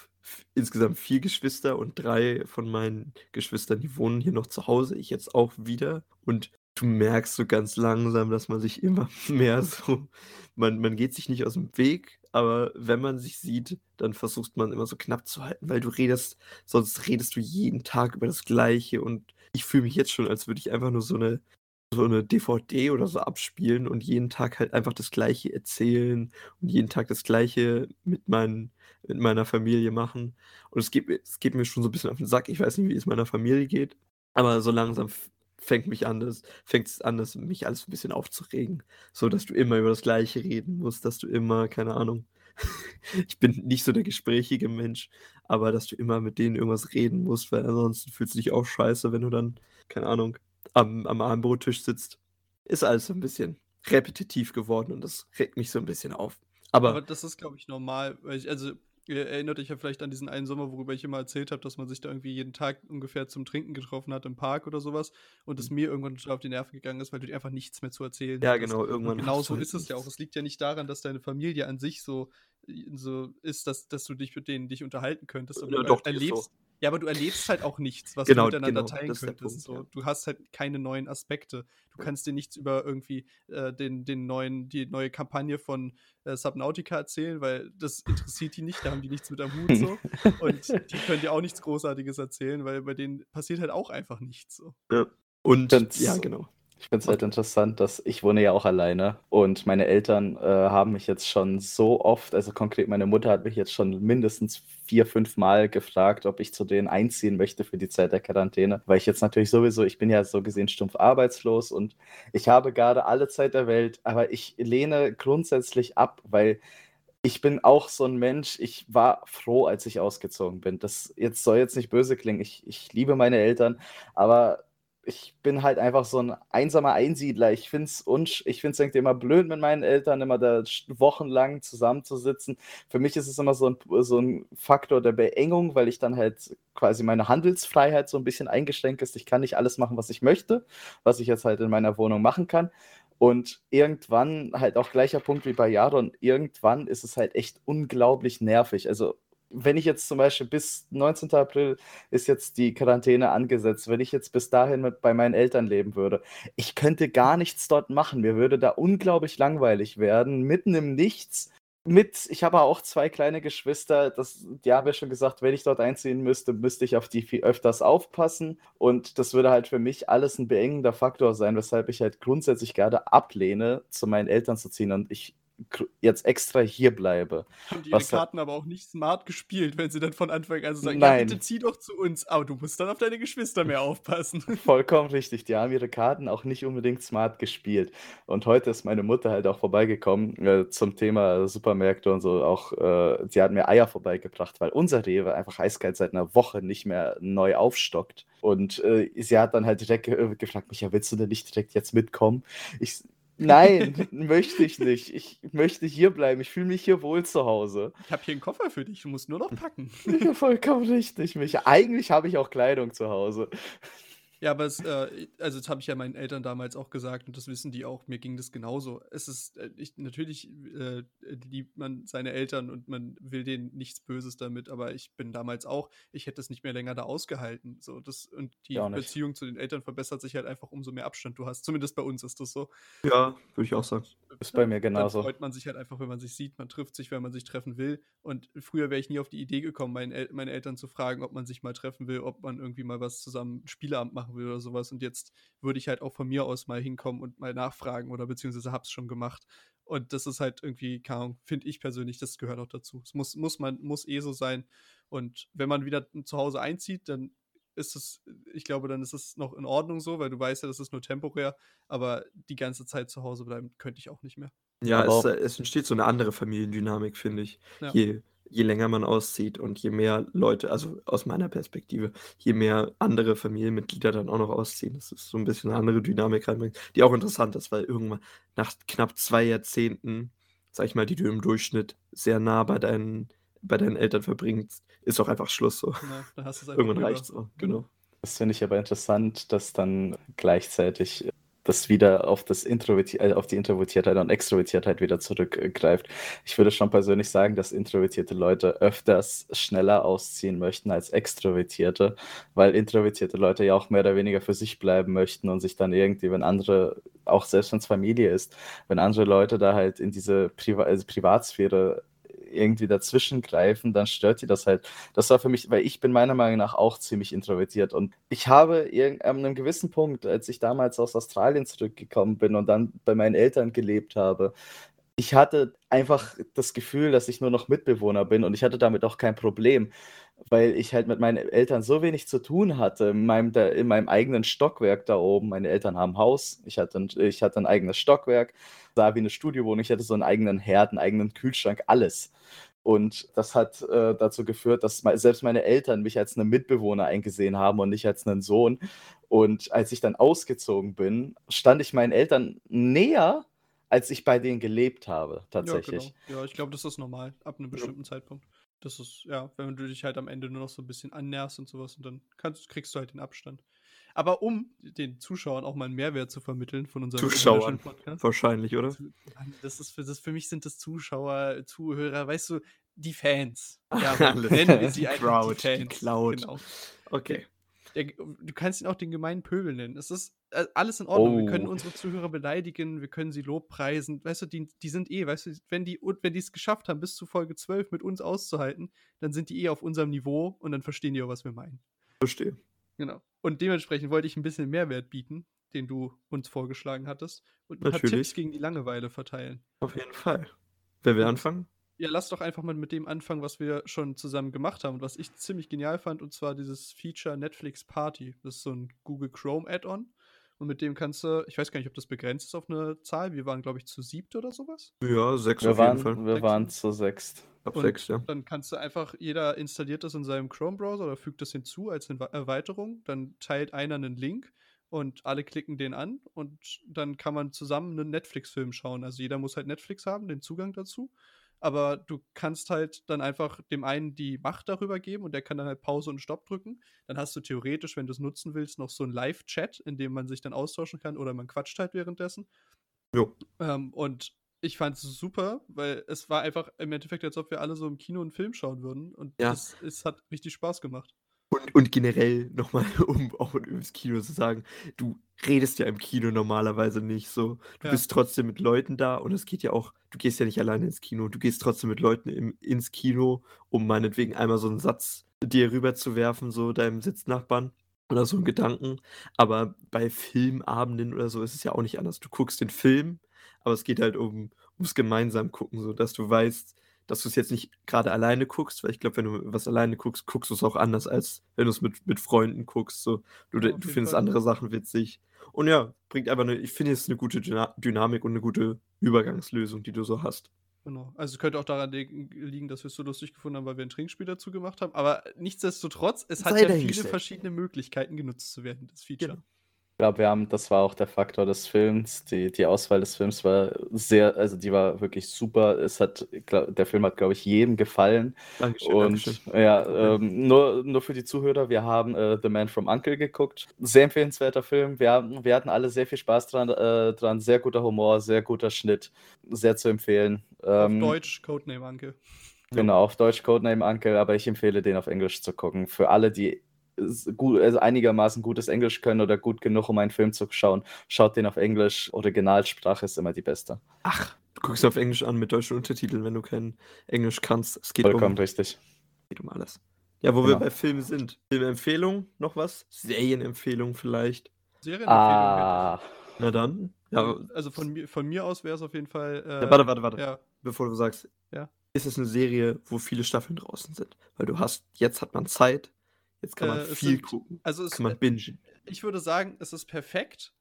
insgesamt vier Geschwister und drei von meinen Geschwistern, die wohnen hier noch zu Hause, ich jetzt auch wieder. Und du merkst so ganz langsam, dass man sich immer mehr so, man, man geht sich nicht aus dem Weg, aber wenn man sich sieht, dann versucht man immer so knapp zu halten, weil du redest, sonst redest du jeden Tag über das Gleiche und ich fühle mich jetzt schon, als würde ich einfach nur so eine so eine DVD oder so abspielen und jeden Tag halt einfach das Gleiche erzählen und jeden Tag das Gleiche mit, meinen, mit meiner Familie machen. Und es geht, es geht mir schon so ein bisschen auf den Sack. Ich weiß nicht, wie es meiner Familie geht, aber so langsam fängt mich an, das, fängt es an, das, mich alles ein bisschen aufzuregen. So, dass du immer über das Gleiche reden musst, dass du immer, keine Ahnung, ich bin nicht so der gesprächige Mensch, aber dass du immer mit denen irgendwas reden musst, weil ansonsten fühlst du dich auch scheiße, wenn du dann, keine Ahnung, am, am Abendbrottisch sitzt. Ist alles so ein bisschen repetitiv geworden und das regt mich so ein bisschen auf. Aber, Aber das ist, glaube ich, normal. Weil ich, also, ihr erinnert euch ja vielleicht an diesen einen Sommer, worüber ich immer erzählt habe, dass man sich da irgendwie jeden Tag ungefähr zum Trinken getroffen hat im Park oder sowas und es mir irgendwann total auf die Nerven gegangen ist, weil du dir einfach nichts mehr zu erzählen Mhm. ja, hattest. genau, irgendwann. Und genau hast so ist es ja auch. Es liegt ja nicht daran, dass deine Familie an sich so, so ist, dass, dass du dich mit denen dich unterhalten könntest. aber Ja, du doch, erlebst, so. Ja, aber du erlebst halt auch nichts, was Genau, du miteinander genau, teilen könntest. Punkt, so. Du hast halt keine neuen Aspekte. Du kannst dir nichts über irgendwie äh, den, den neuen, die neue Kampagne von äh, Subnautica erzählen, weil das interessiert die nicht, da haben die nichts mit am Hut so. Und die können dir auch nichts Großartiges erzählen, weil bei denen passiert halt auch einfach nichts so. Und Find's- ja, genau. Ich finde es halt interessant, dass ich wohne ja auch alleine und meine Eltern äh, haben mich jetzt schon so oft, also konkret meine Mutter hat mich jetzt schon mindestens vier, fünf Mal gefragt, ob ich zu denen einziehen möchte für die Zeit der Quarantäne, weil ich jetzt natürlich sowieso, ich bin ja so gesehen stumpf arbeitslos und ich habe gerade alle Zeit der Welt, aber ich lehne grundsätzlich ab, weil ich bin auch so ein Mensch, ich war froh, als ich ausgezogen bin. Das jetzt soll jetzt nicht böse klingen, ich, ich liebe meine Eltern, aber ich bin halt einfach so ein einsamer Einsiedler. Ich finde es ich find's irgendwie immer blöd mit meinen Eltern, immer da wochenlang zusammenzusitzen. Für mich ist es immer so ein, so ein Faktor der Beengung, weil ich dann halt quasi meine Handelsfreiheit so ein bisschen eingeschränkt ist. Ich kann nicht alles machen, was ich möchte, was ich jetzt halt in meiner Wohnung machen kann. Und irgendwann, halt auch gleicher Punkt wie bei Jaron, irgendwann ist es halt echt unglaublich nervig. Also, wenn ich jetzt zum Beispiel bis 19. April ist jetzt die Quarantäne angesetzt, wenn ich jetzt bis dahin mit bei meinen Eltern leben würde, ich könnte gar nichts dort machen. Mir würde da unglaublich langweilig werden, mitten im Nichts. Mit, ich habe auch zwei kleine Geschwister, das, die haben ja schon gesagt, wenn ich dort einziehen müsste, müsste ich auf die viel öfters aufpassen. Und das würde halt für mich alles ein beengender Faktor sein, weshalb ich halt grundsätzlich gerade ablehne, zu meinen Eltern zu ziehen und ich jetzt extra hier bleibe. Haben die ihre Was da- Karten aber auch nicht smart gespielt, wenn sie dann von Anfang an so sagen, Nein. ja bitte zieh doch zu uns, aber du musst dann auf deine Geschwister mehr aufpassen. Vollkommen richtig. Die haben ihre Karten auch nicht unbedingt smart gespielt. Und heute ist meine Mutter halt auch vorbeigekommen äh, zum Thema Supermärkte und so. Auch äh, sie hat mir Eier vorbeigebracht, weil unser Rewe einfach eiskalt seit einer Woche nicht mehr neu aufstockt. Und äh, sie hat dann halt direkt ge gefragt, Micha, willst du denn nicht direkt jetzt mitkommen? Ich, nein, möchte ich nicht. Ich möchte hier bleiben. Ich fühle mich hier wohl zu Hause. Ich habe hier einen Koffer für dich, du musst nur noch packen. Ja, vollkommen richtig, Micha. Eigentlich habe ich auch Kleidung zu Hause. Ja, aber es, äh, also das habe ich ja meinen Eltern damals auch gesagt und das wissen die auch. Mir ging das genauso. Es ist äh, ich, natürlich äh, liebt man seine Eltern und man will denen nichts Böses damit, aber ich bin damals auch, ich hätte es nicht mehr länger da ausgehalten. So das und die Beziehung zu den Eltern verbessert sich halt einfach umso mehr Abstand du hast. Zumindest bei uns ist das so. Ja, würde ich auch sagen. Ist bei mir genauso. Dann freut man sich halt einfach, wenn man sich sieht. Man trifft sich, wenn man sich treffen will. Und früher wäre ich nie auf die Idee gekommen, meine, El meine Eltern zu fragen, ob man sich mal treffen will, ob man irgendwie mal was zusammen Spieleabend machen will oder sowas. Und jetzt würde ich halt auch von mir aus mal hinkommen und mal nachfragen oder beziehungsweise hab's schon gemacht. Und das ist halt irgendwie, keine Ahnung, finde ich persönlich, das gehört auch dazu. Es muss, muss man, muss eh so sein. Und wenn man wieder zu Hause einzieht, dann ist es, ich glaube, dann ist es noch in Ordnung so, weil du weißt ja, das ist nur temporär, aber die ganze Zeit zu Hause bleiben könnte ich auch nicht mehr. Ja, es, äh, es, entsteht so eine andere Familiendynamik, finde ich. Ja. Je, je länger man auszieht und je mehr Leute, also aus meiner Perspektive, je mehr andere Familienmitglieder dann auch noch ausziehen. Das ist so ein bisschen eine andere Dynamik reinbringt, die auch interessant ist, weil irgendwann nach knapp zwei Jahrzehnten, sag ich mal, die du im Durchschnitt sehr nah bei deinen, bei deinen Eltern verbringst, ist auch einfach Schluss so. Ja, Irgendwann reicht es auch, genau. Das finde ich aber interessant, dass dann gleichzeitig das wieder auf, das Introverti äh, auf die Introvertiertheit und Extrovertiertheit wieder zurückgreift. Ich würde schon persönlich sagen, dass introvertierte Leute öfters schneller ausziehen möchten als extrovertierte, weil introvertierte Leute ja auch mehr oder weniger für sich bleiben möchten und sich dann irgendwie, wenn andere, auch selbst wenn es Familie ist, wenn andere Leute da halt in diese Priva also Privatsphäre irgendwie dazwischen greifen, dann stört die das halt. Das war für mich, weil ich bin meiner Meinung nach auch ziemlich introvertiert und ich habe an einem gewissen Punkt, als ich damals aus Australien zurückgekommen bin und dann bei meinen Eltern gelebt habe, ich hatte einfach das Gefühl, dass ich nur noch Mitbewohner bin und ich hatte damit auch kein Problem, weil ich halt mit meinen Eltern so wenig zu tun hatte in meinem, in meinem eigenen Stockwerk da oben. Meine Eltern haben ein Haus, ich hatte, ein, ich hatte ein eigenes Stockwerk, sah wie eine Studiowohnung, ich hatte so einen eigenen Herd, einen eigenen Kühlschrank, alles. Und das hat äh, dazu geführt, dass selbst meine Eltern mich als einen Mitbewohner eingesehen haben und nicht als einen Sohn. Und als ich dann ausgezogen bin, stand ich meinen Eltern näher, als ich bei denen gelebt habe, tatsächlich. Ja, genau. ja ich glaube, das ist normal, ab einem bestimmten ja. Zeitpunkt. Das ist, ja, wenn du dich halt am Ende nur noch so ein bisschen annäherst und sowas und dann kannst, kriegst du halt den Abstand. Aber um den Zuschauern auch mal einen Mehrwert zu vermitteln von unserem Zuschauern Podcast. Wahrscheinlich, oder? Das ist für, das, für mich sind das Zuschauer, Zuhörer, weißt du, die Fans. Ja, nennen wir sie einfach Crowd, die Fans. Die Cloud. Genau. Okay. Der, du kannst ihn auch den gemeinen Pöbel nennen. Es ist alles in Ordnung. Oh. Wir können oh. unsere Zuhörer beleidigen, wir können sie lobpreisen. Weißt du, die, die sind eh, weißt du, wenn die wenn es geschafft haben, bis zu Folge 12 mit uns auszuhalten, dann sind die eh auf unserem Niveau und dann verstehen die auch, was wir meinen. Verstehe. Genau. Und dementsprechend wollte ich ein bisschen Mehrwert bieten, den du uns vorgeschlagen hattest, und ein Natürlich. paar Tipps gegen die Langeweile verteilen. Auf jeden Fall. Wer will anfangen? Ja, lass doch einfach mal mit dem anfangen, was wir schon zusammen gemacht haben und was ich ziemlich genial fand, und zwar dieses Feature Netflix Party. Das ist so ein Google Chrome Add-on. Und mit dem kannst du, ich weiß gar nicht, ob das begrenzt ist auf eine Zahl. Wir waren, glaube ich, zu siebt oder sowas. Ja, sechs wir auf waren, jeden Fall. Wir waren zu sechst. Ab sechs, ja. Dann kannst du einfach, jeder installiert das in seinem Chrome-Browser oder fügt das hinzu als Erweiterung. Dann teilt einer einen Link und alle klicken den an und dann kann man zusammen einen Netflix-Film schauen. Also jeder muss halt Netflix haben, den Zugang dazu aber du kannst halt dann einfach dem einen die Macht darüber geben und der kann dann halt Pause und Stopp drücken. Dann hast du theoretisch, wenn du es nutzen willst, noch so einen Live-Chat, in dem man sich dann austauschen kann oder man quatscht halt währenddessen. Jo. Ähm, und ich fand es super, weil es war einfach im Endeffekt, als ob wir alle so im Kino einen Film schauen würden und ja. es, es hat richtig Spaß gemacht. Und, und generell nochmal, um auch ins Kino zu sagen, du redest ja im Kino normalerweise nicht so. Du ja. bist trotzdem mit Leuten da und es geht ja auch, du gehst ja nicht alleine ins Kino, du gehst trotzdem mit Leuten im, ins Kino, um meinetwegen einmal so einen Satz dir rüberzuwerfen, so deinem Sitznachbarn oder so einen Gedanken. Aber bei Filmabenden oder so ist es ja auch nicht anders. Du guckst den Film, aber es geht halt um, ums gemeinsam gucken, so dass du weißt, dass du es jetzt nicht gerade alleine guckst, weil ich glaube, wenn du was alleine guckst, guckst du es auch anders, als wenn du es mit, mit Freunden guckst. So. Du, ja, du findest Fall. andere Sachen witzig. Und ja, bringt einfach eine, ich finde es eine gute Dynamik und eine gute Übergangslösung, die du so hast. Genau. Also es könnte auch daran liegen, dass wir es so lustig gefunden haben, weil wir ein Trinkspiel dazu gemacht haben. Aber nichtsdestotrotz, es hat ja viele verschiedene Möglichkeiten genutzt zu werden, das Feature. Genau. Ich glaube, wir haben, das war auch der Faktor des Films. Die, die Auswahl des Films war sehr, also die war wirklich super. Es hat, glaub, der Film hat, glaube ich, jedem gefallen. Dankeschön, Und Dankeschön. ja, ähm, nur, nur für die Zuhörer, wir haben äh, The Man from Uncle geguckt. Sehr empfehlenswerter Film. Wir, haben, wir hatten alle sehr viel Spaß dran, äh, dran. Sehr guter Humor, sehr guter Schnitt. Sehr zu empfehlen. Ähm, Auf Deutsch Codename Anke. Genau, auf Deutsch Codename Uncle, aber ich empfehle den auf Englisch zu gucken. Für alle, die gut, also einigermaßen gutes Englisch können oder gut genug, um einen Film zu schauen, schaut den auf Englisch. Originalsprache ist immer die beste. Ach, du guckst auf Englisch an mit deutschen Untertiteln, wenn du kein Englisch kannst. Es geht, Vollkommen um, richtig. geht um alles. Ja, wo wir Genau. bei Filmen sind. Filmempfehlung, noch was? Serienempfehlung vielleicht. Serienempfehlung. Ah, Na dann. Ja, Also von mir, von mir aus wäre es auf jeden Fall. Äh, ja warte, warte, warte. Ja, Bevor du sagst. Ja. Ist es eine Serie, wo viele Staffeln draußen sind? Weil du hast, jetzt hat man Zeit, jetzt kann man Äh, viel sind- gucken. also es, Kann man bingen. ich würde sagen, es ist perfekt,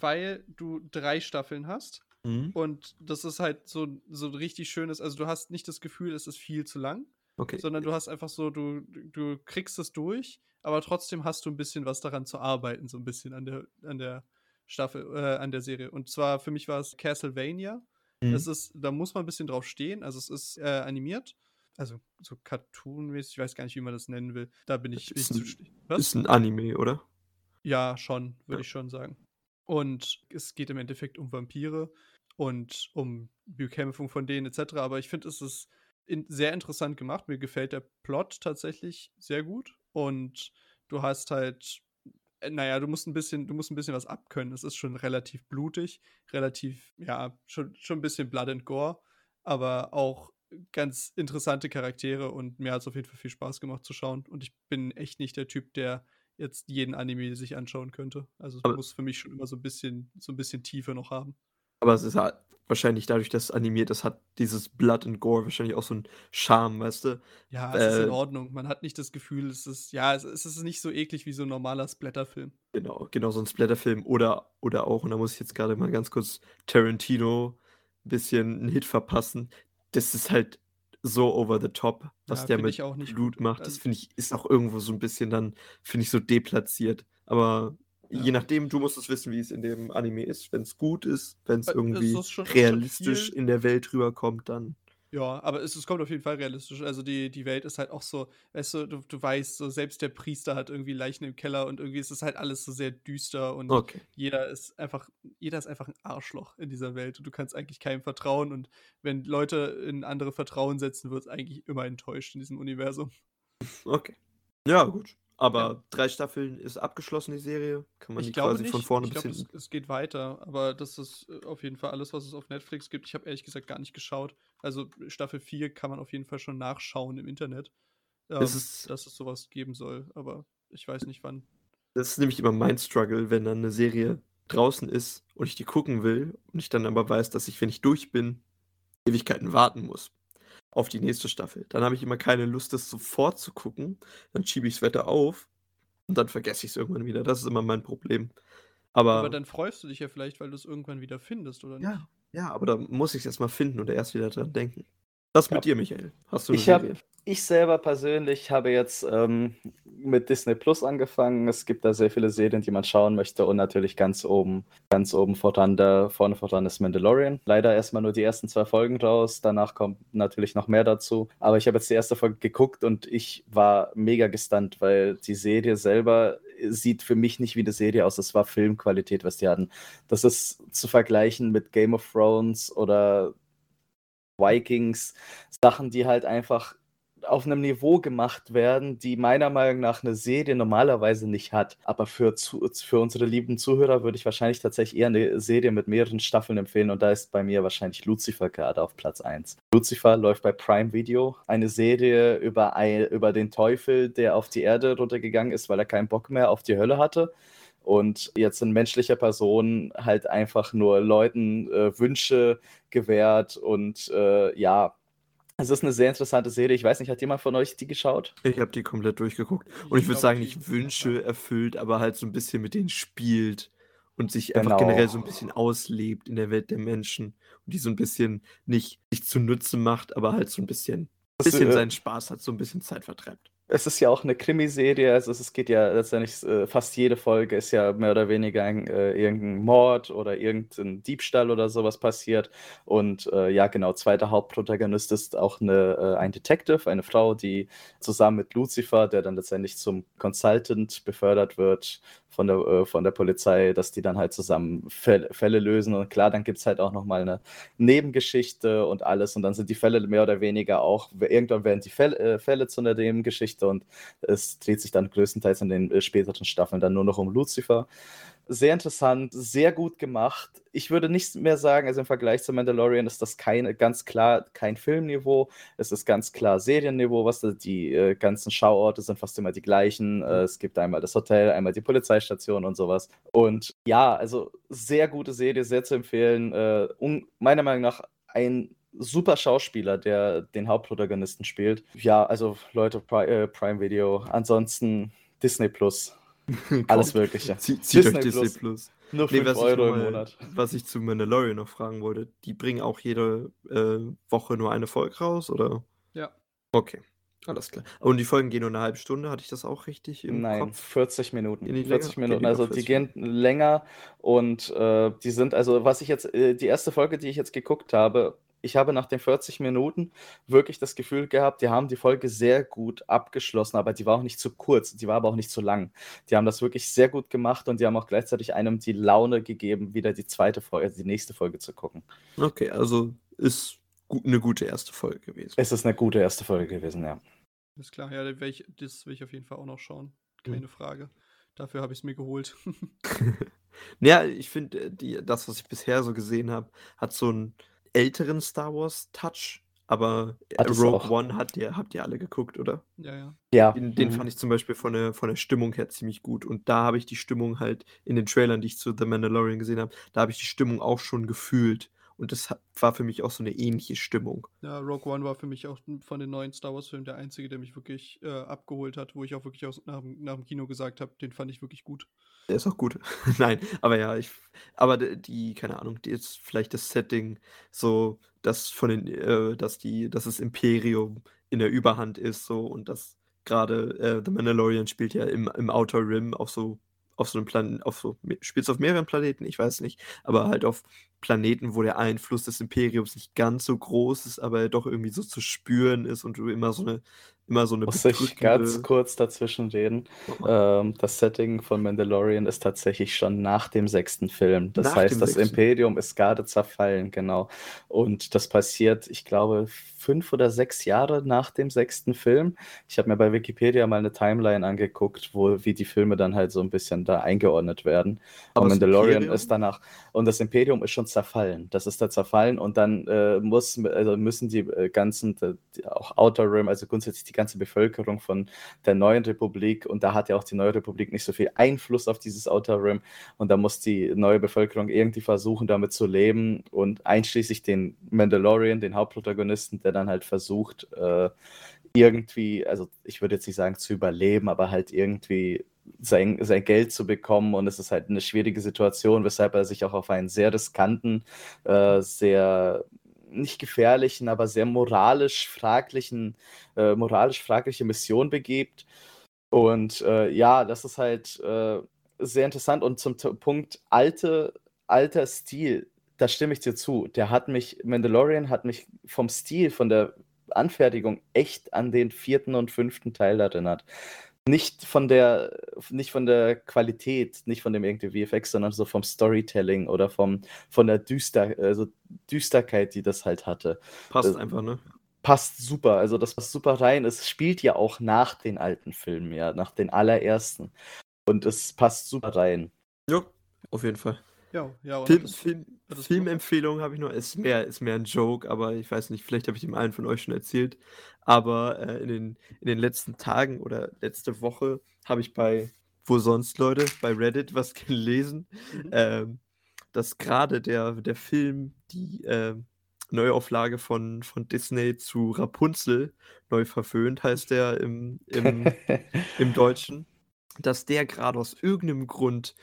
weil du drei Staffeln hast. Mhm. Und das ist halt so, so ein richtig schönes, also du hast nicht das Gefühl, es ist viel zu lang, Okay. sondern du hast einfach so, du, du kriegst es durch, aber trotzdem hast du ein bisschen was daran zu arbeiten, so ein bisschen an der, an der Staffel, äh, an der Serie. Und zwar für mich war es Castlevania. Mhm. Es ist, da muss man ein bisschen drauf stehen. Also es ist äh, animiert, also so Cartoon-mäßig, ich weiß gar nicht, wie man das nennen will. Da bin ich, Ist zu ein-. Was? Ist ein Anime, oder? Ja, schon, würde Ja. ich schon sagen. Und es geht im Endeffekt um Vampire und um Bekämpfung von denen etc. Aber ich finde, es ist in, sehr interessant gemacht. Mir gefällt der Plot tatsächlich sehr gut. Und du hast halt, äh, naja, du musst ein bisschen, du musst ein bisschen was abkönnen. Es ist schon relativ blutig, relativ, ja, schon, schon ein bisschen Blood and Gore, aber auch ganz interessante Charaktere und mir hat es auf jeden Fall viel Spaß gemacht zu schauen. Und ich bin echt nicht der Typ, der jetzt jeden Anime sich anschauen könnte. Also es Aber- muss für mich schon immer so ein bisschen, so ein bisschen Tiefe noch haben. Aber es ist halt wahrscheinlich dadurch, dass es animiert ist, hat dieses Blood and Gore wahrscheinlich auch so einen Charme, weißt du? Ja, es ist in Äh, Ordnung. Man hat nicht das Gefühl, es ist, ja, es, es ist nicht so eklig wie so ein normaler Splatterfilm. Genau, genau so ein Splatterfilm oder, oder auch, und da muss ich jetzt gerade mal ganz kurz Tarantino ein bisschen einen Hit verpassen. Das ist halt so over the top, was Ja, der mit ich auch nicht Blut gut. macht. Das Also- finde ich, ist auch irgendwo so ein bisschen dann, finde ich, so deplatziert. Aber Ja. je nachdem, du musst es wissen, wie es in dem Anime ist. Wenn es gut ist, wenn es Äh, es irgendwie schon- realistisch in der Welt rüberkommt, dann. Ja, aber es, es kommt auf jeden Fall realistisch. Also die, die Welt ist halt auch so, weißt du, du, du weißt, so selbst der Priester hat irgendwie Leichen im Keller und irgendwie ist es halt alles so sehr düster und Okay. jeder ist einfach, jeder ist einfach ein Arschloch in dieser Welt und du kannst eigentlich keinem vertrauen und wenn Leute in andere Vertrauen setzen, wird es eigentlich immer enttäuscht in diesem Universum. Okay. Ja, gut. Aber Ja. drei Staffeln ist abgeschlossen, die Serie. Kann man Ich die glaube quasi nicht. von vorne ich bis glaube, es, hinten. es geht weiter, aber das ist äh, auf jeden Fall alles, was es auf Netflix gibt. Ich habe ehrlich gesagt gar nicht geschaut. Also Staffel 4 kann man auf jeden Fall schon nachschauen im Internet, ähm, Es ist- dass es sowas geben soll, aber ich weiß nicht wann. Das ist nämlich immer mein Struggle, wenn dann eine Serie draußen ist und ich die gucken will und ich dann aber weiß, dass ich, wenn ich durch bin, Ewigkeiten warten muss auf die nächste Staffel. Dann habe ich immer keine Lust, das sofort zu gucken. Dann schiebe ich es weiter auf und dann vergesse ich es irgendwann wieder. Das ist immer mein Problem. Aber, Aber dann freust du dich ja vielleicht, weil du es irgendwann wieder findest, oder nicht? ja, ja, aber da muss ich es erstmal finden oder erst wieder dran denken. Das mit dir, Michael. Hast du eine Ich hab- Serie? Ich selber persönlich habe jetzt ähm, mit Disney Plus angefangen. Es gibt da sehr viele Serien, die man schauen möchte und natürlich ganz oben, ganz oben voran, da vorne voran ist Mandalorian. Leider erstmal nur die ersten zwei Folgen raus. Danach kommt natürlich noch mehr dazu. Aber ich habe jetzt die erste Folge geguckt und ich war mega gestunt, weil die Serie selber sieht für mich nicht wie eine Serie aus. Das war Filmqualität, was die hatten. Das ist zu vergleichen mit Game of Thrones oder Vikings, Sachen, die halt einfach auf einem Niveau gemacht werden, die meiner Meinung nach eine Serie normalerweise nicht hat. Aber für, zu, für unsere lieben Zuhörer würde ich wahrscheinlich tatsächlich eher eine Serie mit mehreren Staffeln empfehlen und da ist bei mir wahrscheinlich Lucifer gerade auf Platz 1. Lucifer läuft bei Prime Video, eine Serie über, über den Teufel, der auf die Erde runtergegangen ist, weil er keinen Bock mehr auf die Hölle hatte und jetzt in menschlicher Person halt einfach nur Leuten äh, Wünsche gewährt und äh, ja, es ist eine sehr interessante Serie. Ich weiß nicht, hat jemand von euch die geschaut? Ich habe die komplett durchgeguckt. Und ich würde sagen, nicht Wünsche erfüllt, aber halt so ein bisschen mit denen spielt und sich einfach Genau. generell so ein bisschen auslebt in der Welt der Menschen und die so ein bisschen nicht sich zunutze macht, aber halt so ein bisschen, bisschen äh, seinen Spaß hat, so ein bisschen Zeit vertreibt. Es ist ja auch eine Krimiserie, also es geht ja letztendlich äh, fast jede Folge ist ja mehr oder weniger ein, äh, irgendein Mord oder irgendein Diebstahl oder sowas passiert. Und äh, ja, genau, zweiter Hauptprotagonist ist auch eine, äh, ein Detective, eine Frau, die zusammen mit Lucifer, der dann letztendlich zum Consultant befördert wird, von der, äh, von der Polizei, dass die dann halt zusammen Fälle, Fälle lösen. Und klar, dann gibt es halt auch nochmal eine Nebengeschichte und alles. Und dann sind die Fälle mehr oder weniger auch, irgendwann werden die Fälle, äh, Fälle zu einer Nebengeschichte und es dreht sich dann größtenteils in den äh, späteren Staffeln dann nur noch um Lucifer sehr interessant, sehr gut gemacht. Ich würde nicht mehr sagen, also im Vergleich zu Mandalorian ist das keine, ganz klar kein Filmniveau. Es ist ganz klar Serienniveau, was die äh, ganzen Schauorte sind fast immer die gleichen. Äh, es gibt einmal das Hotel, einmal die Polizeistation und sowas. Und ja, also sehr gute Serie, sehr zu empfehlen. Äh, um, meiner Meinung nach ein super Schauspieler, der den Hauptprotagonisten spielt. Ja, also Leute, Pri äh, Prime Video. Ansonsten Disney Plus Alles Mögliche. Zieht Disney euch Disney Plus. Plus. Nur 5 nee, Euro im Monat. Was ich zu Mandalorian noch fragen wollte, die bringen auch jede äh, Woche nur eine Folge raus, oder? Ja. Okay, alles klar. Und die Folgen gehen nur eine halbe Stunde, hatte ich das auch richtig im Nein, Kopf? 40 Minuten. 40 länger? Minuten, also die gehen länger und äh, die sind, also was ich jetzt, äh, die erste Folge, die ich jetzt geguckt habe, ich habe nach den 40 Minuten wirklich das Gefühl gehabt, die haben die Folge sehr gut abgeschlossen, aber die war auch nicht zu kurz, die war aber auch nicht zu lang. Die haben das wirklich sehr gut gemacht und die haben auch gleichzeitig einem die Laune gegeben, wieder die zweite Folge, also die nächste Folge zu gucken. Okay, also ist gut, eine gute erste Folge gewesen. Es ist eine gute erste Folge gewesen, ja. Ist klar, ja, das will ich, das will ich auf jeden Fall auch noch schauen. Keine mhm. Frage. Dafür habe ich es mir geholt. ja, ich finde, äh, das, was ich bisher so gesehen habe, hat so ein älteren Star Wars Touch, aber Hat Rogue. One hat ihr, habt ihr alle geguckt, oder? Ja, ja. Ja. Den, den mhm. fand ich zum Beispiel von der, von der Stimmung her ziemlich gut. Und da habe ich die Stimmung halt in den Trailern, die ich zu The Mandalorian gesehen habe, da habe ich die Stimmung auch schon gefühlt. Und das war für mich auch so eine ähnliche Stimmung. Ja, Rogue One war für mich auch von den neuen Star Wars-Filmen der einzige, der mich wirklich äh, abgeholt hat, wo ich auch wirklich aus, nach, nach dem Kino gesagt habe, den fand ich wirklich gut. Der ist auch gut. Nein, aber ja, ich, aber die, keine Ahnung, die ist vielleicht das Setting, so, dass von den, äh, dass die, dass das Imperium in der Überhand ist, so und dass gerade äh, The Mandalorian spielt ja im, im Outer Rim auf so auf so einem Planeten, auf so, spielt es auf mehreren Planeten, ich weiß nicht, aber halt auf Planeten, wo der Einfluss des Imperiums nicht ganz so groß ist, aber doch irgendwie so zu spüren ist und du immer so eine immer so eine Muss ich ganz kurz dazwischen reden. Ähm, das Setting von Mandalorian ist tatsächlich schon nach dem sechsten Film. Das nach heißt, das. Imperium ist gerade zerfallen, genau. Und das passiert, ich glaube, fünf oder sechs Jahre nach dem sechsten Film. Ich habe mir bei Wikipedia mal eine Timeline angeguckt, wo wie die Filme dann halt so ein bisschen da eingeordnet werden. Aber und Mandalorian Imperium? ist danach und das Imperium ist schon zerfallen. Das ist da zerfallen und dann äh, muss also müssen die äh, ganzen auch Outer Rim, also grundsätzlich die ganze Bevölkerung von der neuen Republik und da hat ja auch die neue Republik nicht so viel Einfluss auf dieses Outer Rim und da muss die neue Bevölkerung irgendwie versuchen, damit zu leben und einschließlich den Mandalorian, den Hauptprotagonisten, der dann halt versucht, äh, irgendwie, also ich würde jetzt nicht sagen zu überleben, aber halt irgendwie sein, sein Geld zu bekommen und es ist halt eine schwierige Situation, weshalb er sich auch auf einen sehr riskanten, äh, sehr nicht gefährlichen, aber sehr moralisch fraglichen, äh, moralisch fragliche Mission begibt. Und äh, ja, das ist halt äh, sehr interessant. Und zum Punkt alte, alter Stil, da stimme ich dir zu. Der hat mich, Mandalorian hat mich vom Stil, von der Anfertigung echt an den vierten und fünften Teil erinnert nicht von der, nicht von der Qualität, nicht von dem irgendwie VFX, sondern so vom Storytelling oder vom, von der Düster, also Düsterkeit, die das halt hatte. Passt äh, einfach, ne? Passt super. Also das passt super rein. Es spielt ja auch nach den alten Filmen, ja, nach den allerersten. Und es passt super rein. Ja, auf jeden Fall. Ja, ja. Film, Film, Filmempfehlung habe ich noch. Ist mehr, ist mehr ein Joke, aber ich weiß nicht, vielleicht habe ich dem einen von euch schon erzählt. Aber äh, in, den, in den letzten Tagen oder letzte Woche habe ich bei, wo sonst Leute, bei Reddit was gelesen, mhm. ähm, dass gerade der, der Film, die äh, Neuauflage von, von Disney zu Rapunzel, neu verföhnt heißt der im, im, im Deutschen, dass der gerade aus irgendeinem Grund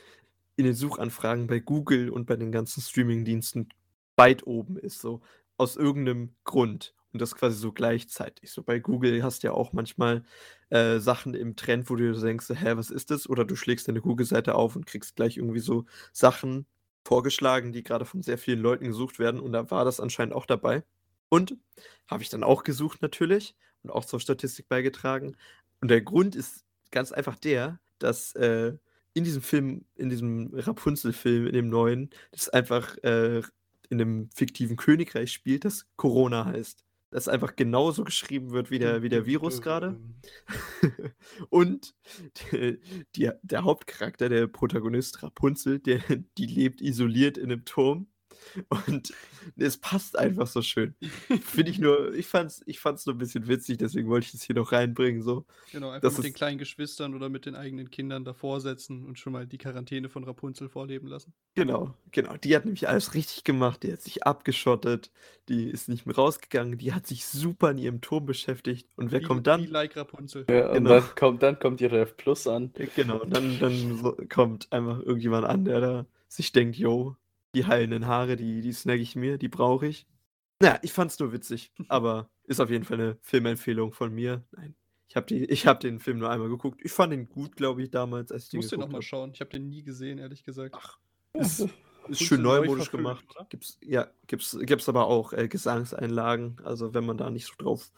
in den Suchanfragen bei Google und bei den ganzen Streamingdiensten weit oben ist, so aus irgendeinem Grund. Und das quasi so gleichzeitig. So bei Google hast du ja auch manchmal äh, Sachen im Trend, wo du denkst, hä, was ist das? Oder du schlägst deine Google-Seite auf und kriegst gleich irgendwie so Sachen vorgeschlagen, die gerade von sehr vielen Leuten gesucht werden. Und da war das anscheinend auch dabei. Und habe ich dann auch gesucht natürlich und auch zur Statistik beigetragen. Und der Grund ist ganz einfach der, dass äh, in diesem Film, in diesem Rapunzel-Film, in dem neuen, das einfach äh, in einem fiktiven Königreich spielt, das Corona heißt. Das einfach genauso geschrieben wird wie der, wie der Virus gerade. Und die, die, der Hauptcharakter, der Protagonist Rapunzel, der, die lebt isoliert in einem Turm und es passt einfach so schön. Finde ich nur, ich fand's, ich fand's nur ein bisschen witzig, deswegen wollte ich es hier noch reinbringen. So. Genau, einfach das mit den kleinen Geschwistern oder mit den eigenen Kindern davor setzen und schon mal die Quarantäne von Rapunzel vorleben lassen. Genau, genau. Die hat nämlich alles richtig gemacht, die hat sich abgeschottet, die ist nicht mehr rausgegangen, die hat sich super in ihrem Turm beschäftigt. Und wer Wie, kommt dann? wie like Rapunzel. Ja, und Genau. dann kommt, dann kommt ihre F Plus an. Genau, dann, dann so, kommt einfach irgendjemand an, der da sich denkt, yo, die heilenden Haare, die, die snag ich mir, die brauche ich. Naja, ich fand's nur witzig, aber ist auf jeden Fall eine Filmempfehlung von mir. Nein, ich habe hab den Film nur einmal geguckt. Ich fand ihn gut, glaube ich, damals, als ich Ich den muss den nochmal schauen. Ich habe den nie gesehen, ehrlich gesagt. Ach, ist, ist schön neu neumodisch gemacht. oder? Gibt's, ja, gibt's, gibt's aber auch äh, Gesangseinlagen. Also wenn man da nicht so drauf,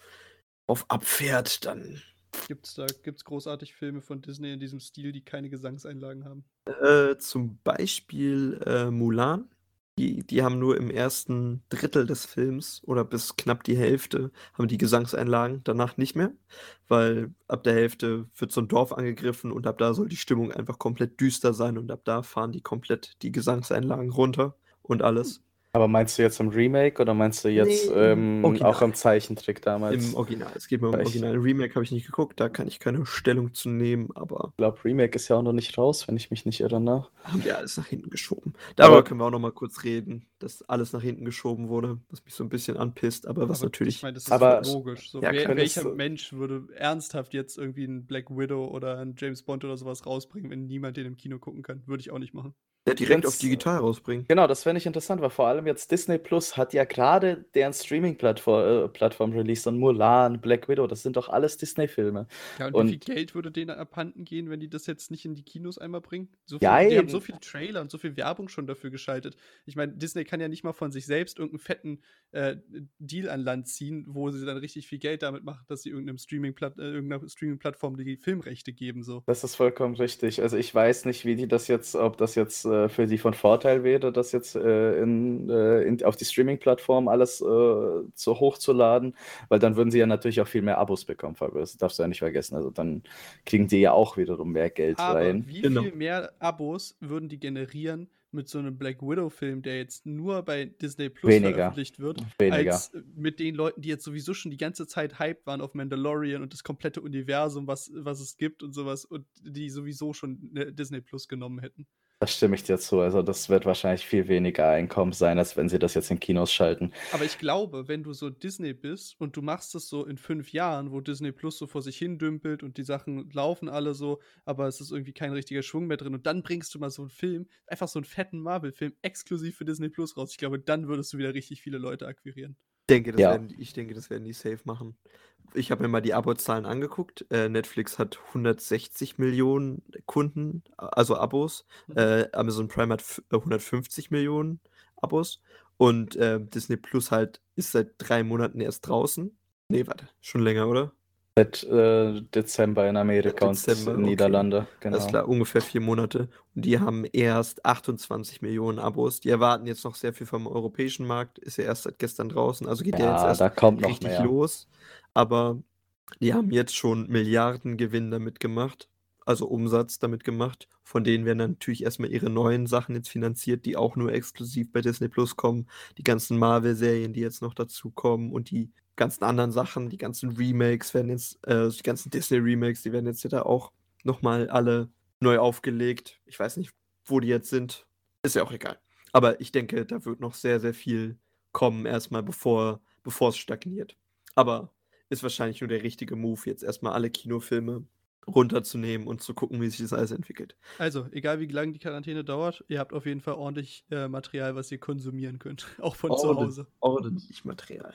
drauf abfährt, dann Gibt's da gibt's großartig Filme von Disney in diesem Stil, die keine Gesangseinlagen haben? Äh, zum Beispiel äh, Mulan. Die, die haben nur im ersten Drittel des Films oder bis knapp die Hälfte haben die Gesangseinlagen, danach nicht mehr, weil ab der Hälfte wird so ein Dorf angegriffen und ab da soll die Stimmung einfach komplett düster sein und ab da fahren die komplett die Gesangseinlagen runter und alles. Aber meinst du jetzt im Remake oder meinst du jetzt Nee, im ähm, auch im Zeichentrick damals? Im Original. Es geht mir um Original. Remake habe ich nicht geguckt, da kann ich keine Stellung zu nehmen, aber Ich glaube, Remake ist ja auch noch nicht raus, wenn ich mich nicht erinnere. haben wir alles nach hinten geschoben. Darüber Aber- können wir auch noch mal kurz reden, dass alles nach hinten geschoben wurde, was mich so ein bisschen anpisst, aber was Aber natürlich. Ich meine, das ist Aber- logisch. So, Ja, wer, welcher du- Mensch würde ernsthaft jetzt irgendwie einen Black Widow oder einen James Bond oder sowas rausbringen, wenn niemand den im Kino gucken kann? Würde ich auch nicht machen. Ja, direkt auf digital rausbringen. Genau, das fände ich interessant, weil vor allem jetzt Disney Plus hat ja gerade deren Streaming-Plattform äh, Plattform released und Mulan, Black Widow, das sind doch alles Disney-Filme. Ja, und, Und- wie viel Geld würde denen abhanden gehen, wenn die das jetzt nicht in die Kinos einmal bringen? So Ja, viel, die haben so viele Trailer und so viel Werbung schon dafür geschaltet. Ich meine, Disney kann ja nicht mal von sich selbst irgendeinen fetten äh, Deal an Land ziehen, wo sie dann richtig viel Geld damit machen, dass sie irgendeinem Streaming-Platt- äh, irgendeiner Streaming-Plattform die Filmrechte geben. So. Das ist vollkommen richtig. Also ich weiß nicht, wie die das jetzt, ob das jetzt äh, für die von Vorteil wäre, das jetzt äh, in, äh, in, auf die Streaming-Plattform alles äh, so hochzuladen, weil dann würden sie ja natürlich auch viel mehr Abos bekommen, Fabio. Das darfst du ja nicht vergessen. Also dann kriegen die ja auch wiederum mehr Geld Aber rein. wie Genau. viel mehr Abos würden die generieren mit so einem Black Widow-Film, der jetzt nur bei Disney Plus Weniger. veröffentlicht wird, Weniger. als mit den Leuten, die jetzt sowieso schon die ganze Zeit hyped waren auf Mandalorian und das komplette Universum, was, was es gibt und sowas, und die sowieso schon ne, Disney Plus genommen hätten. Da stimme ich dir zu. Also das wird wahrscheinlich viel weniger Einkommen sein, als wenn sie das jetzt in Kinos schalten. Aber ich glaube, wenn du so Disney bist und du machst es so in fünf Jahren, wo Disney Plus so vor sich hin dümpelt und die Sachen laufen alle so, aber es ist irgendwie kein richtiger Schwung mehr drin und dann bringst du mal so einen Film, einfach so einen fetten Marvel-Film exklusiv für Disney Plus raus. Ich glaube, dann würdest du wieder richtig viele Leute akquirieren. Ich denke, das Ja. werden, die- ich denke, das werden die safe machen. Ich habe mir mal die Abozahlen angeguckt. Äh, Netflix hat 160 Millionen Kunden, also Abos. Mhm. Äh, Amazon Prime hat f- äh, 150 Millionen Abos. Und äh, Disney Plus halt ist seit drei Monaten erst draußen. Nee, warte, schon länger, oder? Seit äh, Dezember in Amerika Dezember, und okay. Niederlande. Genau. Alles klar, ungefähr vier Monate. Und die haben erst 28 Millionen Abos. Die erwarten jetzt noch sehr viel vom europäischen Markt. Ist ja erst seit gestern draußen. Also geht ja, jetzt Ja, erst da kommt noch richtig mehr. los. Aber die haben jetzt schon Milliarden Gewinn damit gemacht. Also Umsatz damit gemacht. Von denen werden natürlich erstmal ihre neuen Sachen jetzt finanziert, die auch nur exklusiv bei Disney Plus kommen. Die ganzen Marvel-Serien, die jetzt noch dazu kommen und die ganzen anderen Sachen, die ganzen Remakes werden jetzt, äh, die ganzen Disney-Remakes, die werden jetzt ja da auch nochmal alle neu aufgelegt. Ich weiß nicht, wo die jetzt sind. Ist ja auch egal. Aber ich denke, da wird noch sehr, sehr viel kommen, erstmal bevor, bevor es stagniert. Aber ist wahrscheinlich nur der richtige Move, jetzt erstmal alle Kinofilme runterzunehmen und zu gucken, wie sich das alles entwickelt. Also, egal wie lange die Quarantäne dauert, ihr habt auf jeden Fall ordentlich äh, Material, was ihr konsumieren könnt. Auch von zu Ordentlich. Hause. Ordentlich Material.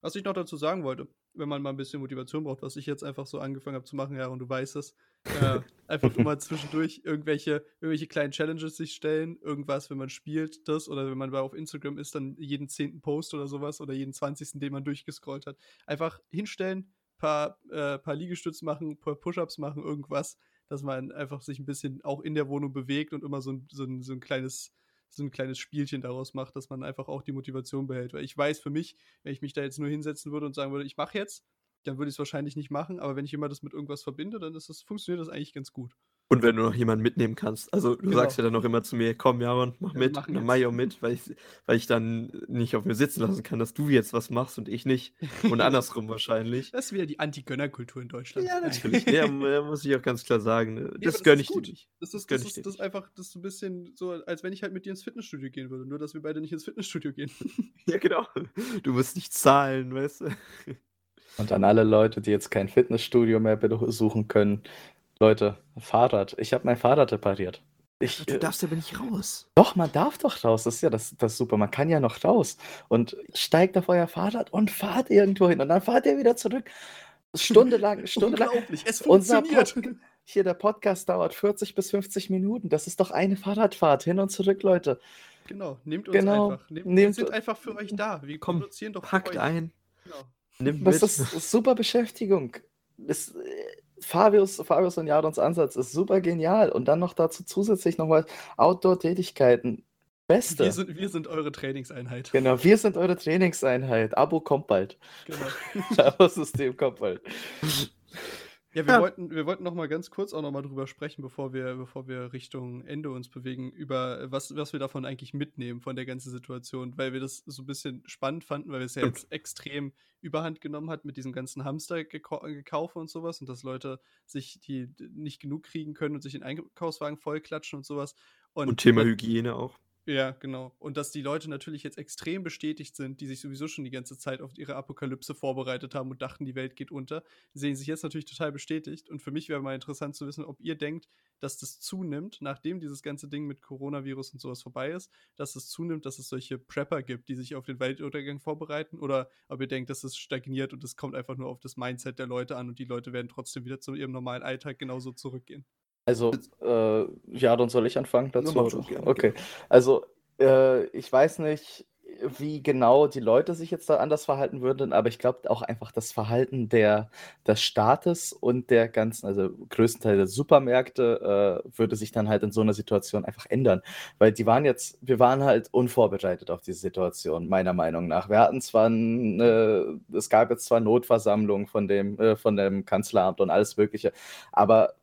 Was ich noch dazu sagen wollte, wenn man mal ein bisschen Motivation braucht, was ich jetzt einfach so angefangen habe zu machen, ja, und du weißt es, äh, einfach immer zwischendurch irgendwelche, irgendwelche kleinen Challenges sich stellen, irgendwas, wenn man spielt, das, oder wenn man bei auf Instagram ist, dann jeden zehnten Post oder sowas oder jeden zwanzigsten, den man durchgescrollt hat. Einfach hinstellen, paar, äh, paar Liegestütze machen, paar Push-Ups machen, irgendwas, dass man einfach sich ein bisschen auch in der Wohnung bewegt und immer so ein, so ein, so ein kleines so ein kleines Spielchen daraus macht, dass man einfach auch die Motivation behält. Weil ich weiß für mich, wenn ich mich da jetzt nur hinsetzen würde und sagen würde, ich mache jetzt, dann würde ich es wahrscheinlich nicht machen. Aber wenn ich immer das mit irgendwas verbinde, dann das, funktioniert das eigentlich ganz gut. Und wenn du noch jemanden mitnehmen kannst. Also du genau. sagst ja dann noch immer zu mir, komm Jaron, mach ja, mit, dann mach ich auch mit, weil ich, weil ich dann nicht auf mir sitzen lassen kann, dass du jetzt was machst und ich nicht. Und andersrum wahrscheinlich. Das ist wieder die Anti-Gönner-Kultur in Deutschland. Ja, natürlich. ja, muss ich auch ganz klar sagen. Ne? Das, ja, gönne ich dir nicht. Das ist, das, das, das ist einfach das ist ein bisschen so, als wenn ich halt mit dir ins Fitnessstudio gehen würde. Nur, dass wir beide nicht ins Fitnessstudio gehen. ja, genau. Du musst nicht zahlen, weißt du. Und an alle Leute, die jetzt kein Fitnessstudio mehr besuchen können, Leute, Fahrrad. Ich habe mein Fahrrad repariert. Ich, du darfst aber nicht raus. Doch, man darf doch raus. Das ist ja das, das super. Man kann ja noch raus. Und steigt auf euer Fahrrad und fahrt irgendwo hin. Und dann fahrt ihr wieder zurück. Stundenlang, stundenlang. Unglaublich, es funktioniert. Pod hier, der Podcast dauert 40 bis 50 Minuten. Das ist doch eine Fahrradfahrt hin und zurück, Leute. Genau, nehmt uns genau. einfach. Nehmt, nehmt, wir sind einfach für euch da. Wir Komm, produzieren doch Packt ein. Genau. Nimmt das ist super Beschäftigung. Das, äh, Fabius, Fabius und Jadons Ansatz ist super genial. Und dann noch dazu zusätzlich nochmal Outdoor-Tätigkeiten. Beste. Wir sind, wir sind eure Trainingseinheit. Genau, wir sind eure Trainingseinheit. Abo kommt bald. Genau. Abo-System kommt bald. Ja, wir, ja. Wollten, wir wollten noch mal ganz kurz auch noch mal drüber sprechen, bevor wir, bevor wir Richtung Ende uns bewegen, über was, was wir davon eigentlich mitnehmen, von der ganzen Situation, weil wir das so ein bisschen spannend fanden, weil es ja jetzt extrem überhand genommen hat mit diesem ganzen Hamster-Gekaufe und sowas und dass Leute sich die nicht genug kriegen können und sich den Einkaufswagen vollklatschen und sowas. Und, und Thema Hygiene auch. Ja, genau. Und dass die Leute natürlich jetzt extrem bestätigt sind, die sich sowieso schon die ganze Zeit auf ihre Apokalypse vorbereitet haben und dachten, die Welt geht unter, sehen sich jetzt natürlich total bestätigt. Und für mich wäre mal interessant zu wissen, ob ihr denkt, dass das zunimmt, nachdem dieses ganze Ding mit Coronavirus und sowas vorbei ist, dass es zunimmt, dass es solche Prepper gibt, die sich auf den Weltuntergang vorbereiten, oder ob ihr denkt, dass es stagniert und es kommt einfach nur auf das Mindset der Leute an und die Leute werden trotzdem wieder zu ihrem normalen Alltag genauso zurückgehen. Also, äh, ja, dann soll ich anfangen dazu? Ja, okay. Also, äh, ich weiß nicht, wie genau die Leute sich jetzt da anders verhalten würden, aber ich glaube auch einfach das Verhalten der, des Staates und der ganzen, also größtenteils der Supermärkte, äh, würde sich dann halt in so einer Situation einfach ändern. Weil die waren jetzt, wir waren halt unvorbereitet auf diese Situation, meiner Meinung nach. Wir hatten zwar, ein, äh, es gab jetzt zwar Notversammlungen von dem, äh, von dem Kanzleramt und alles Mögliche, aber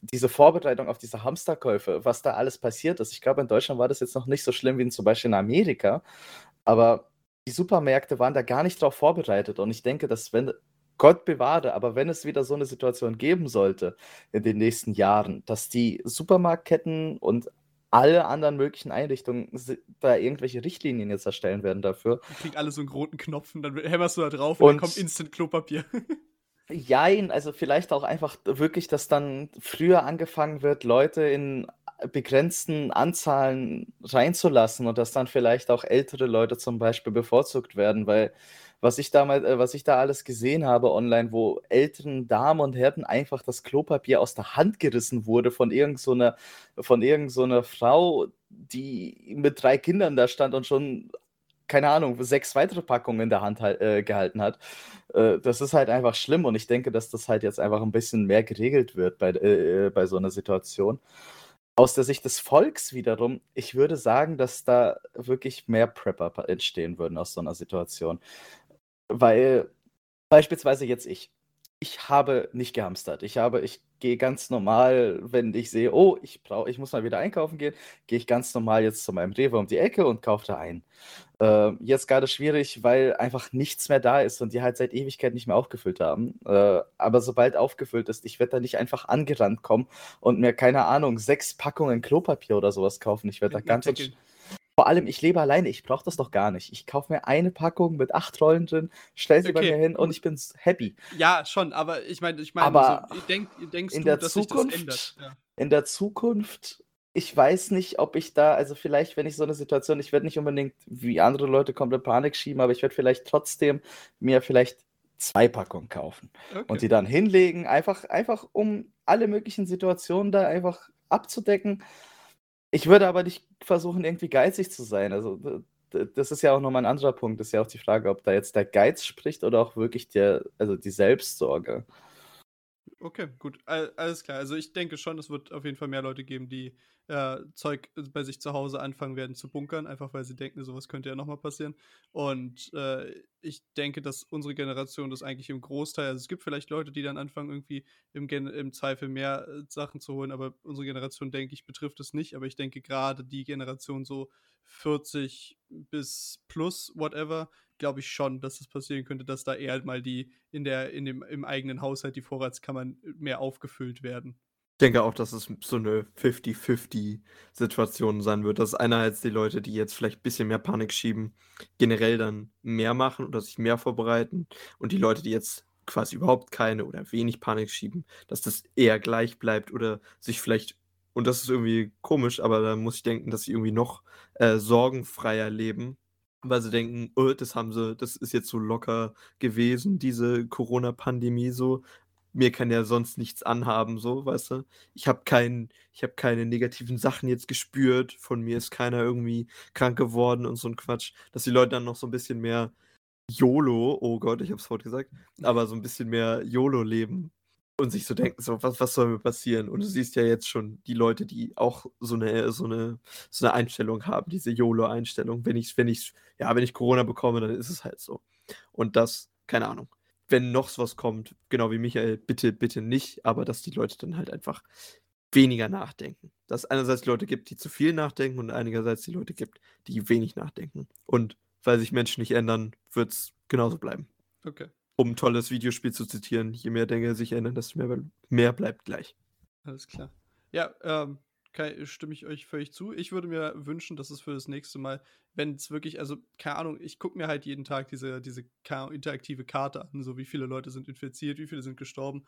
diese Vorbereitung auf diese Hamsterkäufe, was da alles passiert ist. Ich glaube, in Deutschland war das jetzt noch nicht so schlimm wie zum Beispiel in Amerika, aber die Supermärkte waren da gar nicht darauf vorbereitet. Und ich denke, dass wenn, Gott bewahre, aber wenn es wieder so eine Situation geben sollte in den nächsten Jahren, dass die Supermarktketten und alle anderen möglichen Einrichtungen da irgendwelche Richtlinien jetzt erstellen werden dafür. Die kriegen alle so einen roten Knopf und dann hämmerst du da drauf und, und dann kommt Instant Klopapier. Jein, also vielleicht auch einfach wirklich, dass dann früher angefangen wird, Leute in begrenzten Anzahlen reinzulassen und dass dann vielleicht auch ältere Leute zum Beispiel bevorzugt werden, weil was ich damals, äh, was ich da alles gesehen habe online, wo älteren Damen und Herren einfach das Klopapier aus der Hand gerissen wurde von irgendeiner so irgend so Frau, die mit drei Kindern da stand und schon keine Ahnung, sechs weitere Packungen in der Hand äh, gehalten hat. Äh, das ist halt einfach schlimm und ich denke, dass das halt jetzt einfach ein bisschen mehr geregelt wird bei, äh, bei so einer Situation. Aus der Sicht des Volks wiederum, ich würde sagen, dass da wirklich mehr Prepper entstehen würden aus so einer Situation. Weil beispielsweise jetzt ich ich habe nicht gehamstert. Ich habe, ich gehe ganz normal, wenn ich sehe, oh, ich brauche, ich muss mal wieder einkaufen gehen, gehe ich ganz normal jetzt zu meinem Rewe um die Ecke und kaufe da ein. Äh, jetzt gerade schwierig, weil einfach nichts mehr da ist und die halt seit Ewigkeit nicht mehr aufgefüllt haben. Äh, aber sobald aufgefüllt ist, ich werde da nicht einfach angerannt kommen und mir, keine Ahnung, sechs Packungen Klopapier oder sowas kaufen. Ich werde da ganz. Vor allem, ich lebe alleine, ich brauche das doch gar nicht. Ich kaufe mir eine Packung mit acht Rollen drin, stelle sie okay. bei mir hin und ich bin happy. Ja, schon, aber ich meine, ich meine, aber so, denk, denkst in du, der dass Zukunft, sich das ändert? Ja. In der Zukunft ich weiß nicht, ob ich da, also vielleicht, wenn ich so eine Situation, ich werde nicht unbedingt wie andere Leute komplett Panik schieben, aber ich werde vielleicht trotzdem mir vielleicht zwei Packungen kaufen okay. und die dann hinlegen, einfach, einfach um alle möglichen Situationen da einfach abzudecken. Ich würde aber nicht versuchen, irgendwie geizig zu sein. Also das ist ja auch nochmal ein anderer Punkt. Das ist ja auch die Frage, ob da jetzt der Geiz spricht oder auch wirklich der, also die Selbstsorge. Okay, gut. Alles klar. Also ich denke schon, es wird auf jeden Fall mehr Leute geben, die äh, Zeug bei sich zu Hause anfangen werden zu bunkern, einfach weil sie denken, sowas könnte ja nochmal passieren. Und äh, ich denke, dass unsere Generation das eigentlich im Großteil, also es gibt vielleicht Leute, die dann anfangen, irgendwie im, im Zweifel mehr äh, Sachen zu holen, aber unsere Generation, denke ich, betrifft es nicht. Aber ich denke gerade die Generation so 40 bis plus, whatever, glaube ich schon, dass das passieren könnte, dass da eher mal die in der, in dem, im eigenen Haushalt die Vorratskammern mehr aufgefüllt werden. Ich denke auch, dass es so eine 50-50-Situation sein wird, dass einerseits die Leute, die jetzt vielleicht ein bisschen mehr Panik schieben, generell dann mehr machen oder sich mehr vorbereiten und die Leute, die jetzt quasi überhaupt keine oder wenig Panik schieben, dass das eher gleich bleibt oder sich vielleicht, und das ist irgendwie komisch, aber da muss ich denken, dass sie irgendwie noch äh, sorgenfreier leben, weil sie denken, oh, das haben sie, das ist jetzt so locker gewesen, diese Corona-Pandemie so, mir kann ja sonst nichts anhaben, so, weißt du? Ich habe kein, ich habe keine negativen Sachen jetzt gespürt, von mir ist keiner irgendwie krank geworden und so ein Quatsch, dass die Leute dann noch so ein bisschen mehr YOLO, oh Gott, ich hab's vorhin gesagt, aber so ein bisschen mehr YOLO leben und sich so denken, so, was, was soll mir passieren? Und du siehst ja jetzt schon die Leute, die auch so eine, so eine, so eine Einstellung haben, diese YOLO-Einstellung. Wenn ich, wenn ich, ja, wenn ich Corona bekomme, dann ist es halt so. Und das, keine Ahnung wenn noch was kommt, genau wie Michael, bitte, bitte nicht, aber dass die Leute dann halt einfach weniger nachdenken. Dass es einerseits Leute gibt, die zu viel nachdenken und einerseits die Leute gibt, die wenig nachdenken. Und weil sich Menschen nicht ändern, wird es genauso bleiben. Okay. Um ein tolles Videospiel zu zitieren, je mehr Dinge sich ändern, desto mehr, mehr bleibt gleich. Alles klar. Ja, ähm, kann, stimme ich euch völlig zu. Ich würde mir wünschen, dass es für das nächste Mal, wenn es wirklich, also keine Ahnung, ich gucke mir halt jeden Tag diese, diese interaktive Karte an, so wie viele Leute sind infiziert, wie viele sind gestorben.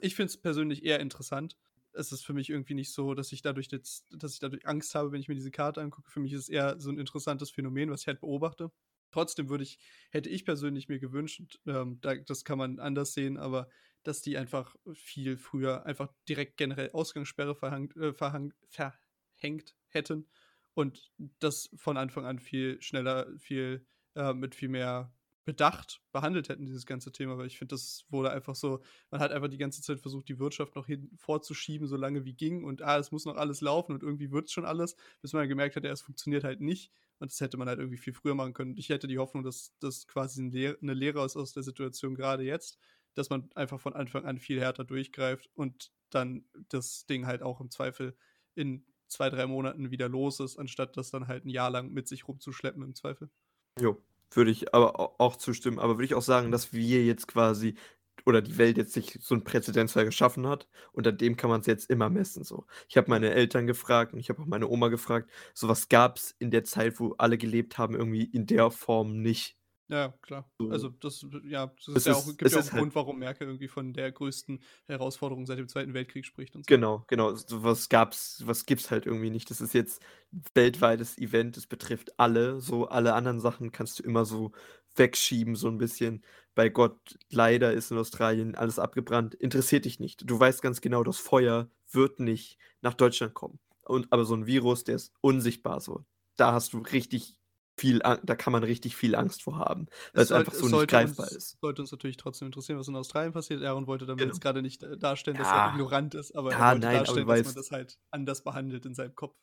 Ich finde es persönlich eher interessant. Es ist für mich irgendwie nicht so, dass ich dadurch jetzt, dass ich dadurch Angst habe, wenn ich mir diese Karte angucke. Für mich ist es eher so ein interessantes Phänomen, was ich halt beobachte. Trotzdem würde ich, hätte ich persönlich mir gewünscht, ähm, da, das kann man anders sehen, aber dass die einfach viel früher einfach direkt generell Ausgangssperre verhangt, äh, verhang, verhängt hätten und das von Anfang an viel schneller, viel äh, mit viel mehr Bedacht behandelt hätten, dieses ganze Thema, weil ich finde, das wurde einfach so, man hat einfach die ganze Zeit versucht, die Wirtschaft noch hin vorzuschieben, so lange wie ging und ah, es muss noch alles laufen und irgendwie wird es schon alles, bis man gemerkt hat, ja, es funktioniert halt nicht und das hätte man halt irgendwie viel früher machen können. Ich hätte die Hoffnung, dass das quasi eine Lehre ist aus der Situation gerade jetzt, dass man einfach von Anfang an viel härter durchgreift und dann das Ding halt auch im Zweifel in zwei, drei Monaten wieder los ist, anstatt das dann halt ein Jahr lang mit sich rumzuschleppen im Zweifel. Jo, würde ich aber auch zustimmen. Aber würde ich auch sagen, dass wir jetzt quasi oder die Welt jetzt sich so ein Präzedenzfall geschaffen hat und an dem kann man es jetzt immer messen. So. Ich habe meine Eltern gefragt und ich habe auch meine Oma gefragt, so was gab es in der Zeit, wo alle gelebt haben, irgendwie in der Form nicht. Ja, klar. Also das, ja, das ist ja auch, gibt ja auch einen halt Grund, warum Merkel irgendwie von der größten Herausforderung seit dem Zweiten Weltkrieg spricht und so. Genau, genau. So was gab's, was gibt's halt irgendwie nicht. Das ist jetzt ein weltweites Event, es betrifft alle. So alle anderen Sachen kannst du immer so wegschieben, so ein bisschen. Bei Gott, leider ist in Australien alles abgebrannt. Interessiert dich nicht. Du weißt ganz genau, das Feuer wird nicht nach Deutschland kommen. Und aber so ein Virus, der ist unsichtbar so. Da hast du richtig viel, da kann man richtig viel Angst vor haben, weil es, es einfach so nicht greifbar uns, ist. Sollte uns natürlich trotzdem interessieren, was in Australien passiert. Aaron wollte damit genau. jetzt gerade nicht äh, darstellen, dass ja. er ignorant ist, aber ja, er wollte nein, darstellen, dass man das halt anders behandelt in seinem Kopf.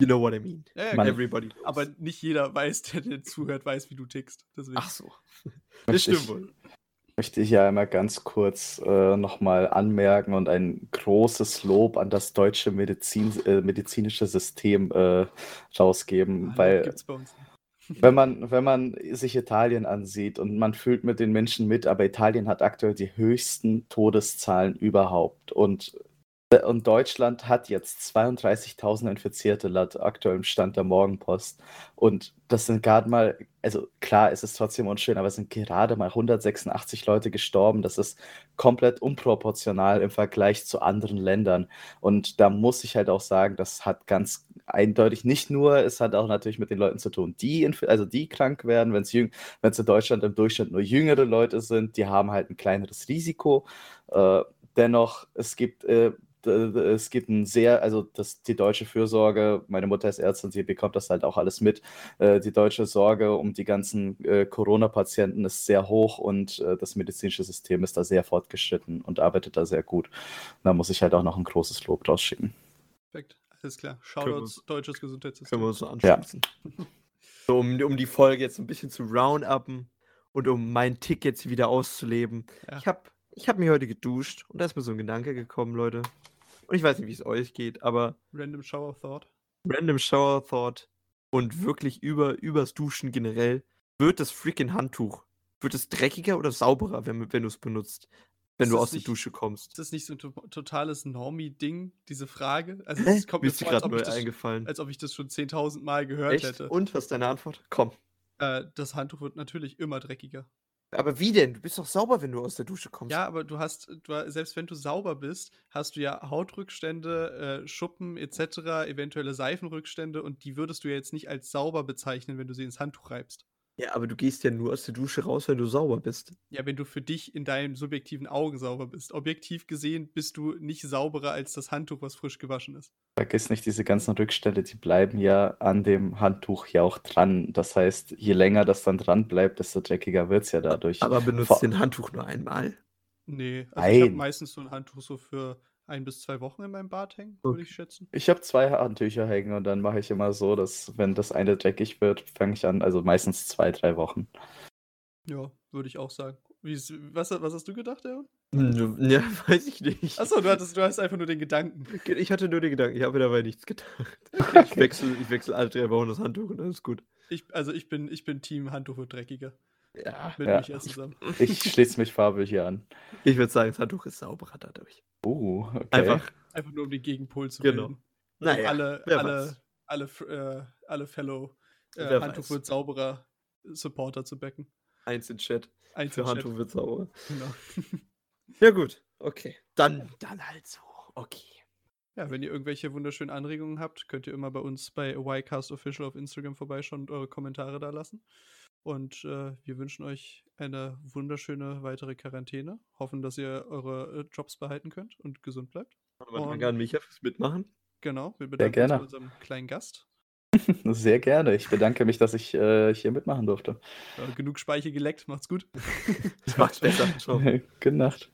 You know what I mean. Ja, ja, Everybody. Knows. Aber nicht jeder weiß, der dir zuhört, weiß, wie du tickst. Deswegen. Ach so. Das stimmt wohl. Möchte ich ja einmal ganz kurz äh, nochmal anmerken und ein großes Lob an das deutsche Medizin, äh, medizinische System äh, rausgeben, ah, weil gibt's bei uns nicht wenn man, wenn man sich Italien ansieht und man fühlt mit den Menschen mit, aber Italien hat aktuell die höchsten Todeszahlen überhaupt. Und und Deutschland hat jetzt 32.000 Infizierte laut aktuellem Stand der Morgenpost. Und das sind gerade mal, also klar, es ist trotzdem unschön, aber es sind gerade mal 186 Leute gestorben. Das ist komplett unproportional im Vergleich zu anderen Ländern. Und da muss ich halt auch sagen, das hat ganz eindeutig nicht nur, es hat auch natürlich mit den Leuten zu tun, die, also die krank werden, wenn es in Deutschland im Durchschnitt nur jüngere Leute sind, die haben halt ein kleineres Risiko. Äh, dennoch, es gibt äh, es gibt ein sehr, also das, die deutsche Fürsorge, meine Mutter ist Ärztin, sie bekommt das halt auch alles mit. Äh, die deutsche Sorge um die ganzen äh, Corona-Patienten ist sehr hoch und äh, das medizinische System ist da sehr fortgeschritten und arbeitet da sehr gut. Da muss ich halt auch noch ein großes Lob draus schicken. Perfekt, alles klar. Shoutouts, deutsches Gesundheitssystem. Können wir uns so anschließen. Ja. so, um, um die Folge jetzt ein bisschen zu round-upen und um mein Tick jetzt wieder auszuleben. Ja. Ich habe ich hab mich heute geduscht und da ist mir so ein Gedanke gekommen, Leute. Und ich weiß nicht, wie es euch geht, aber. Random Shower Thought. Random Shower Thought und wirklich über, übers Duschen generell. Wird das freaking Handtuch, wird es dreckiger oder sauberer, wenn, wenn du es benutzt? Wenn ist du aus nicht, der Dusche kommst. Ist das nicht so ein totales Normie-Ding, diese Frage? Also, es kommt mir als ob, eingefallen. als ob ich das schon 10.000 Mal gehört Echt? hätte. Und was ist deine Antwort? Komm. Äh, das Handtuch wird natürlich immer dreckiger. Aber wie denn? Du bist doch sauber, wenn du aus der Dusche kommst. Ja, aber du hast, du, selbst wenn du sauber bist, hast du ja Hautrückstände, äh, Schuppen etc., eventuelle Seifenrückstände und die würdest du ja jetzt nicht als sauber bezeichnen, wenn du sie ins Handtuch reibst. Ja, aber du gehst ja nur aus der Dusche raus, wenn du sauber bist. Ja, wenn du für dich in deinen subjektiven Augen sauber bist. Objektiv gesehen bist du nicht sauberer als das Handtuch, was frisch gewaschen ist. Vergiss nicht, diese ganzen Rückstände, die bleiben ja an dem Handtuch ja auch dran. Das heißt, je länger das dann dran bleibt, desto dreckiger wird es ja dadurch. Aber benutzt den Handtuch nur einmal? Nee, also Nein. ich habe meistens so ein Handtuch so für ein bis zwei Wochen in meinem Bad hängen, würde ich schätzen. Ich habe zwei Handtücher hängen und dann mache ich immer so, dass wenn das eine dreckig wird, fange ich an, also meistens zwei, drei Wochen. Ja, würde ich auch sagen. Ist, was, was, hast du gedacht, Aaron? Hm, ja, weiß ich nicht. Achso, du, hattest, du hast einfach nur den Gedanken. Ich hatte nur den Gedanken, ich habe dabei nichts gedacht. Ich wechsle, ich wechsle alle drei Wochen das Handtuch und dann ist gut. Ich, also ich bin, ich bin Team Handtuch wird dreckiger. Ja, mit ja. mich erst zusammen. Ich schließe mich Fabel hier an. Ich würde sagen, das Handtuch ist sauberer dadurch. Uh, okay. Einfach, Einfach nur um den Gegenpol zu Genau. bilden. naja, alle, wer alle, weiß. alle, äh, alle Fellow äh, Handtuch weiß. wird sauberer Supporter zu backen. Eins in Chat. Eins Für im Chat. Handtuch wird sauber. Genau. Ja, gut. Okay. Dann, dann halt so. Okay. Ja, wenn ihr irgendwelche wunderschönen Anregungen habt, könnt ihr immer bei uns bei YCast Official auf Instagram vorbeischauen und eure Kommentare da lassen. Und äh, wir wünschen euch eine wunderschöne weitere Quarantäne. Hoffen, dass ihr eure äh, Jobs behalten könnt und gesund bleibt. Und- danke an Micha fürs Mitmachen. Genau, wir bedanken gerne. uns bei unserem kleinen Gast. Sehr gerne. Ich bedanke mich, dass ich äh, hier mitmachen durfte. Ja, genug Speiche geleckt, macht's gut. Das macht's besser. Ciao. Gute Nacht.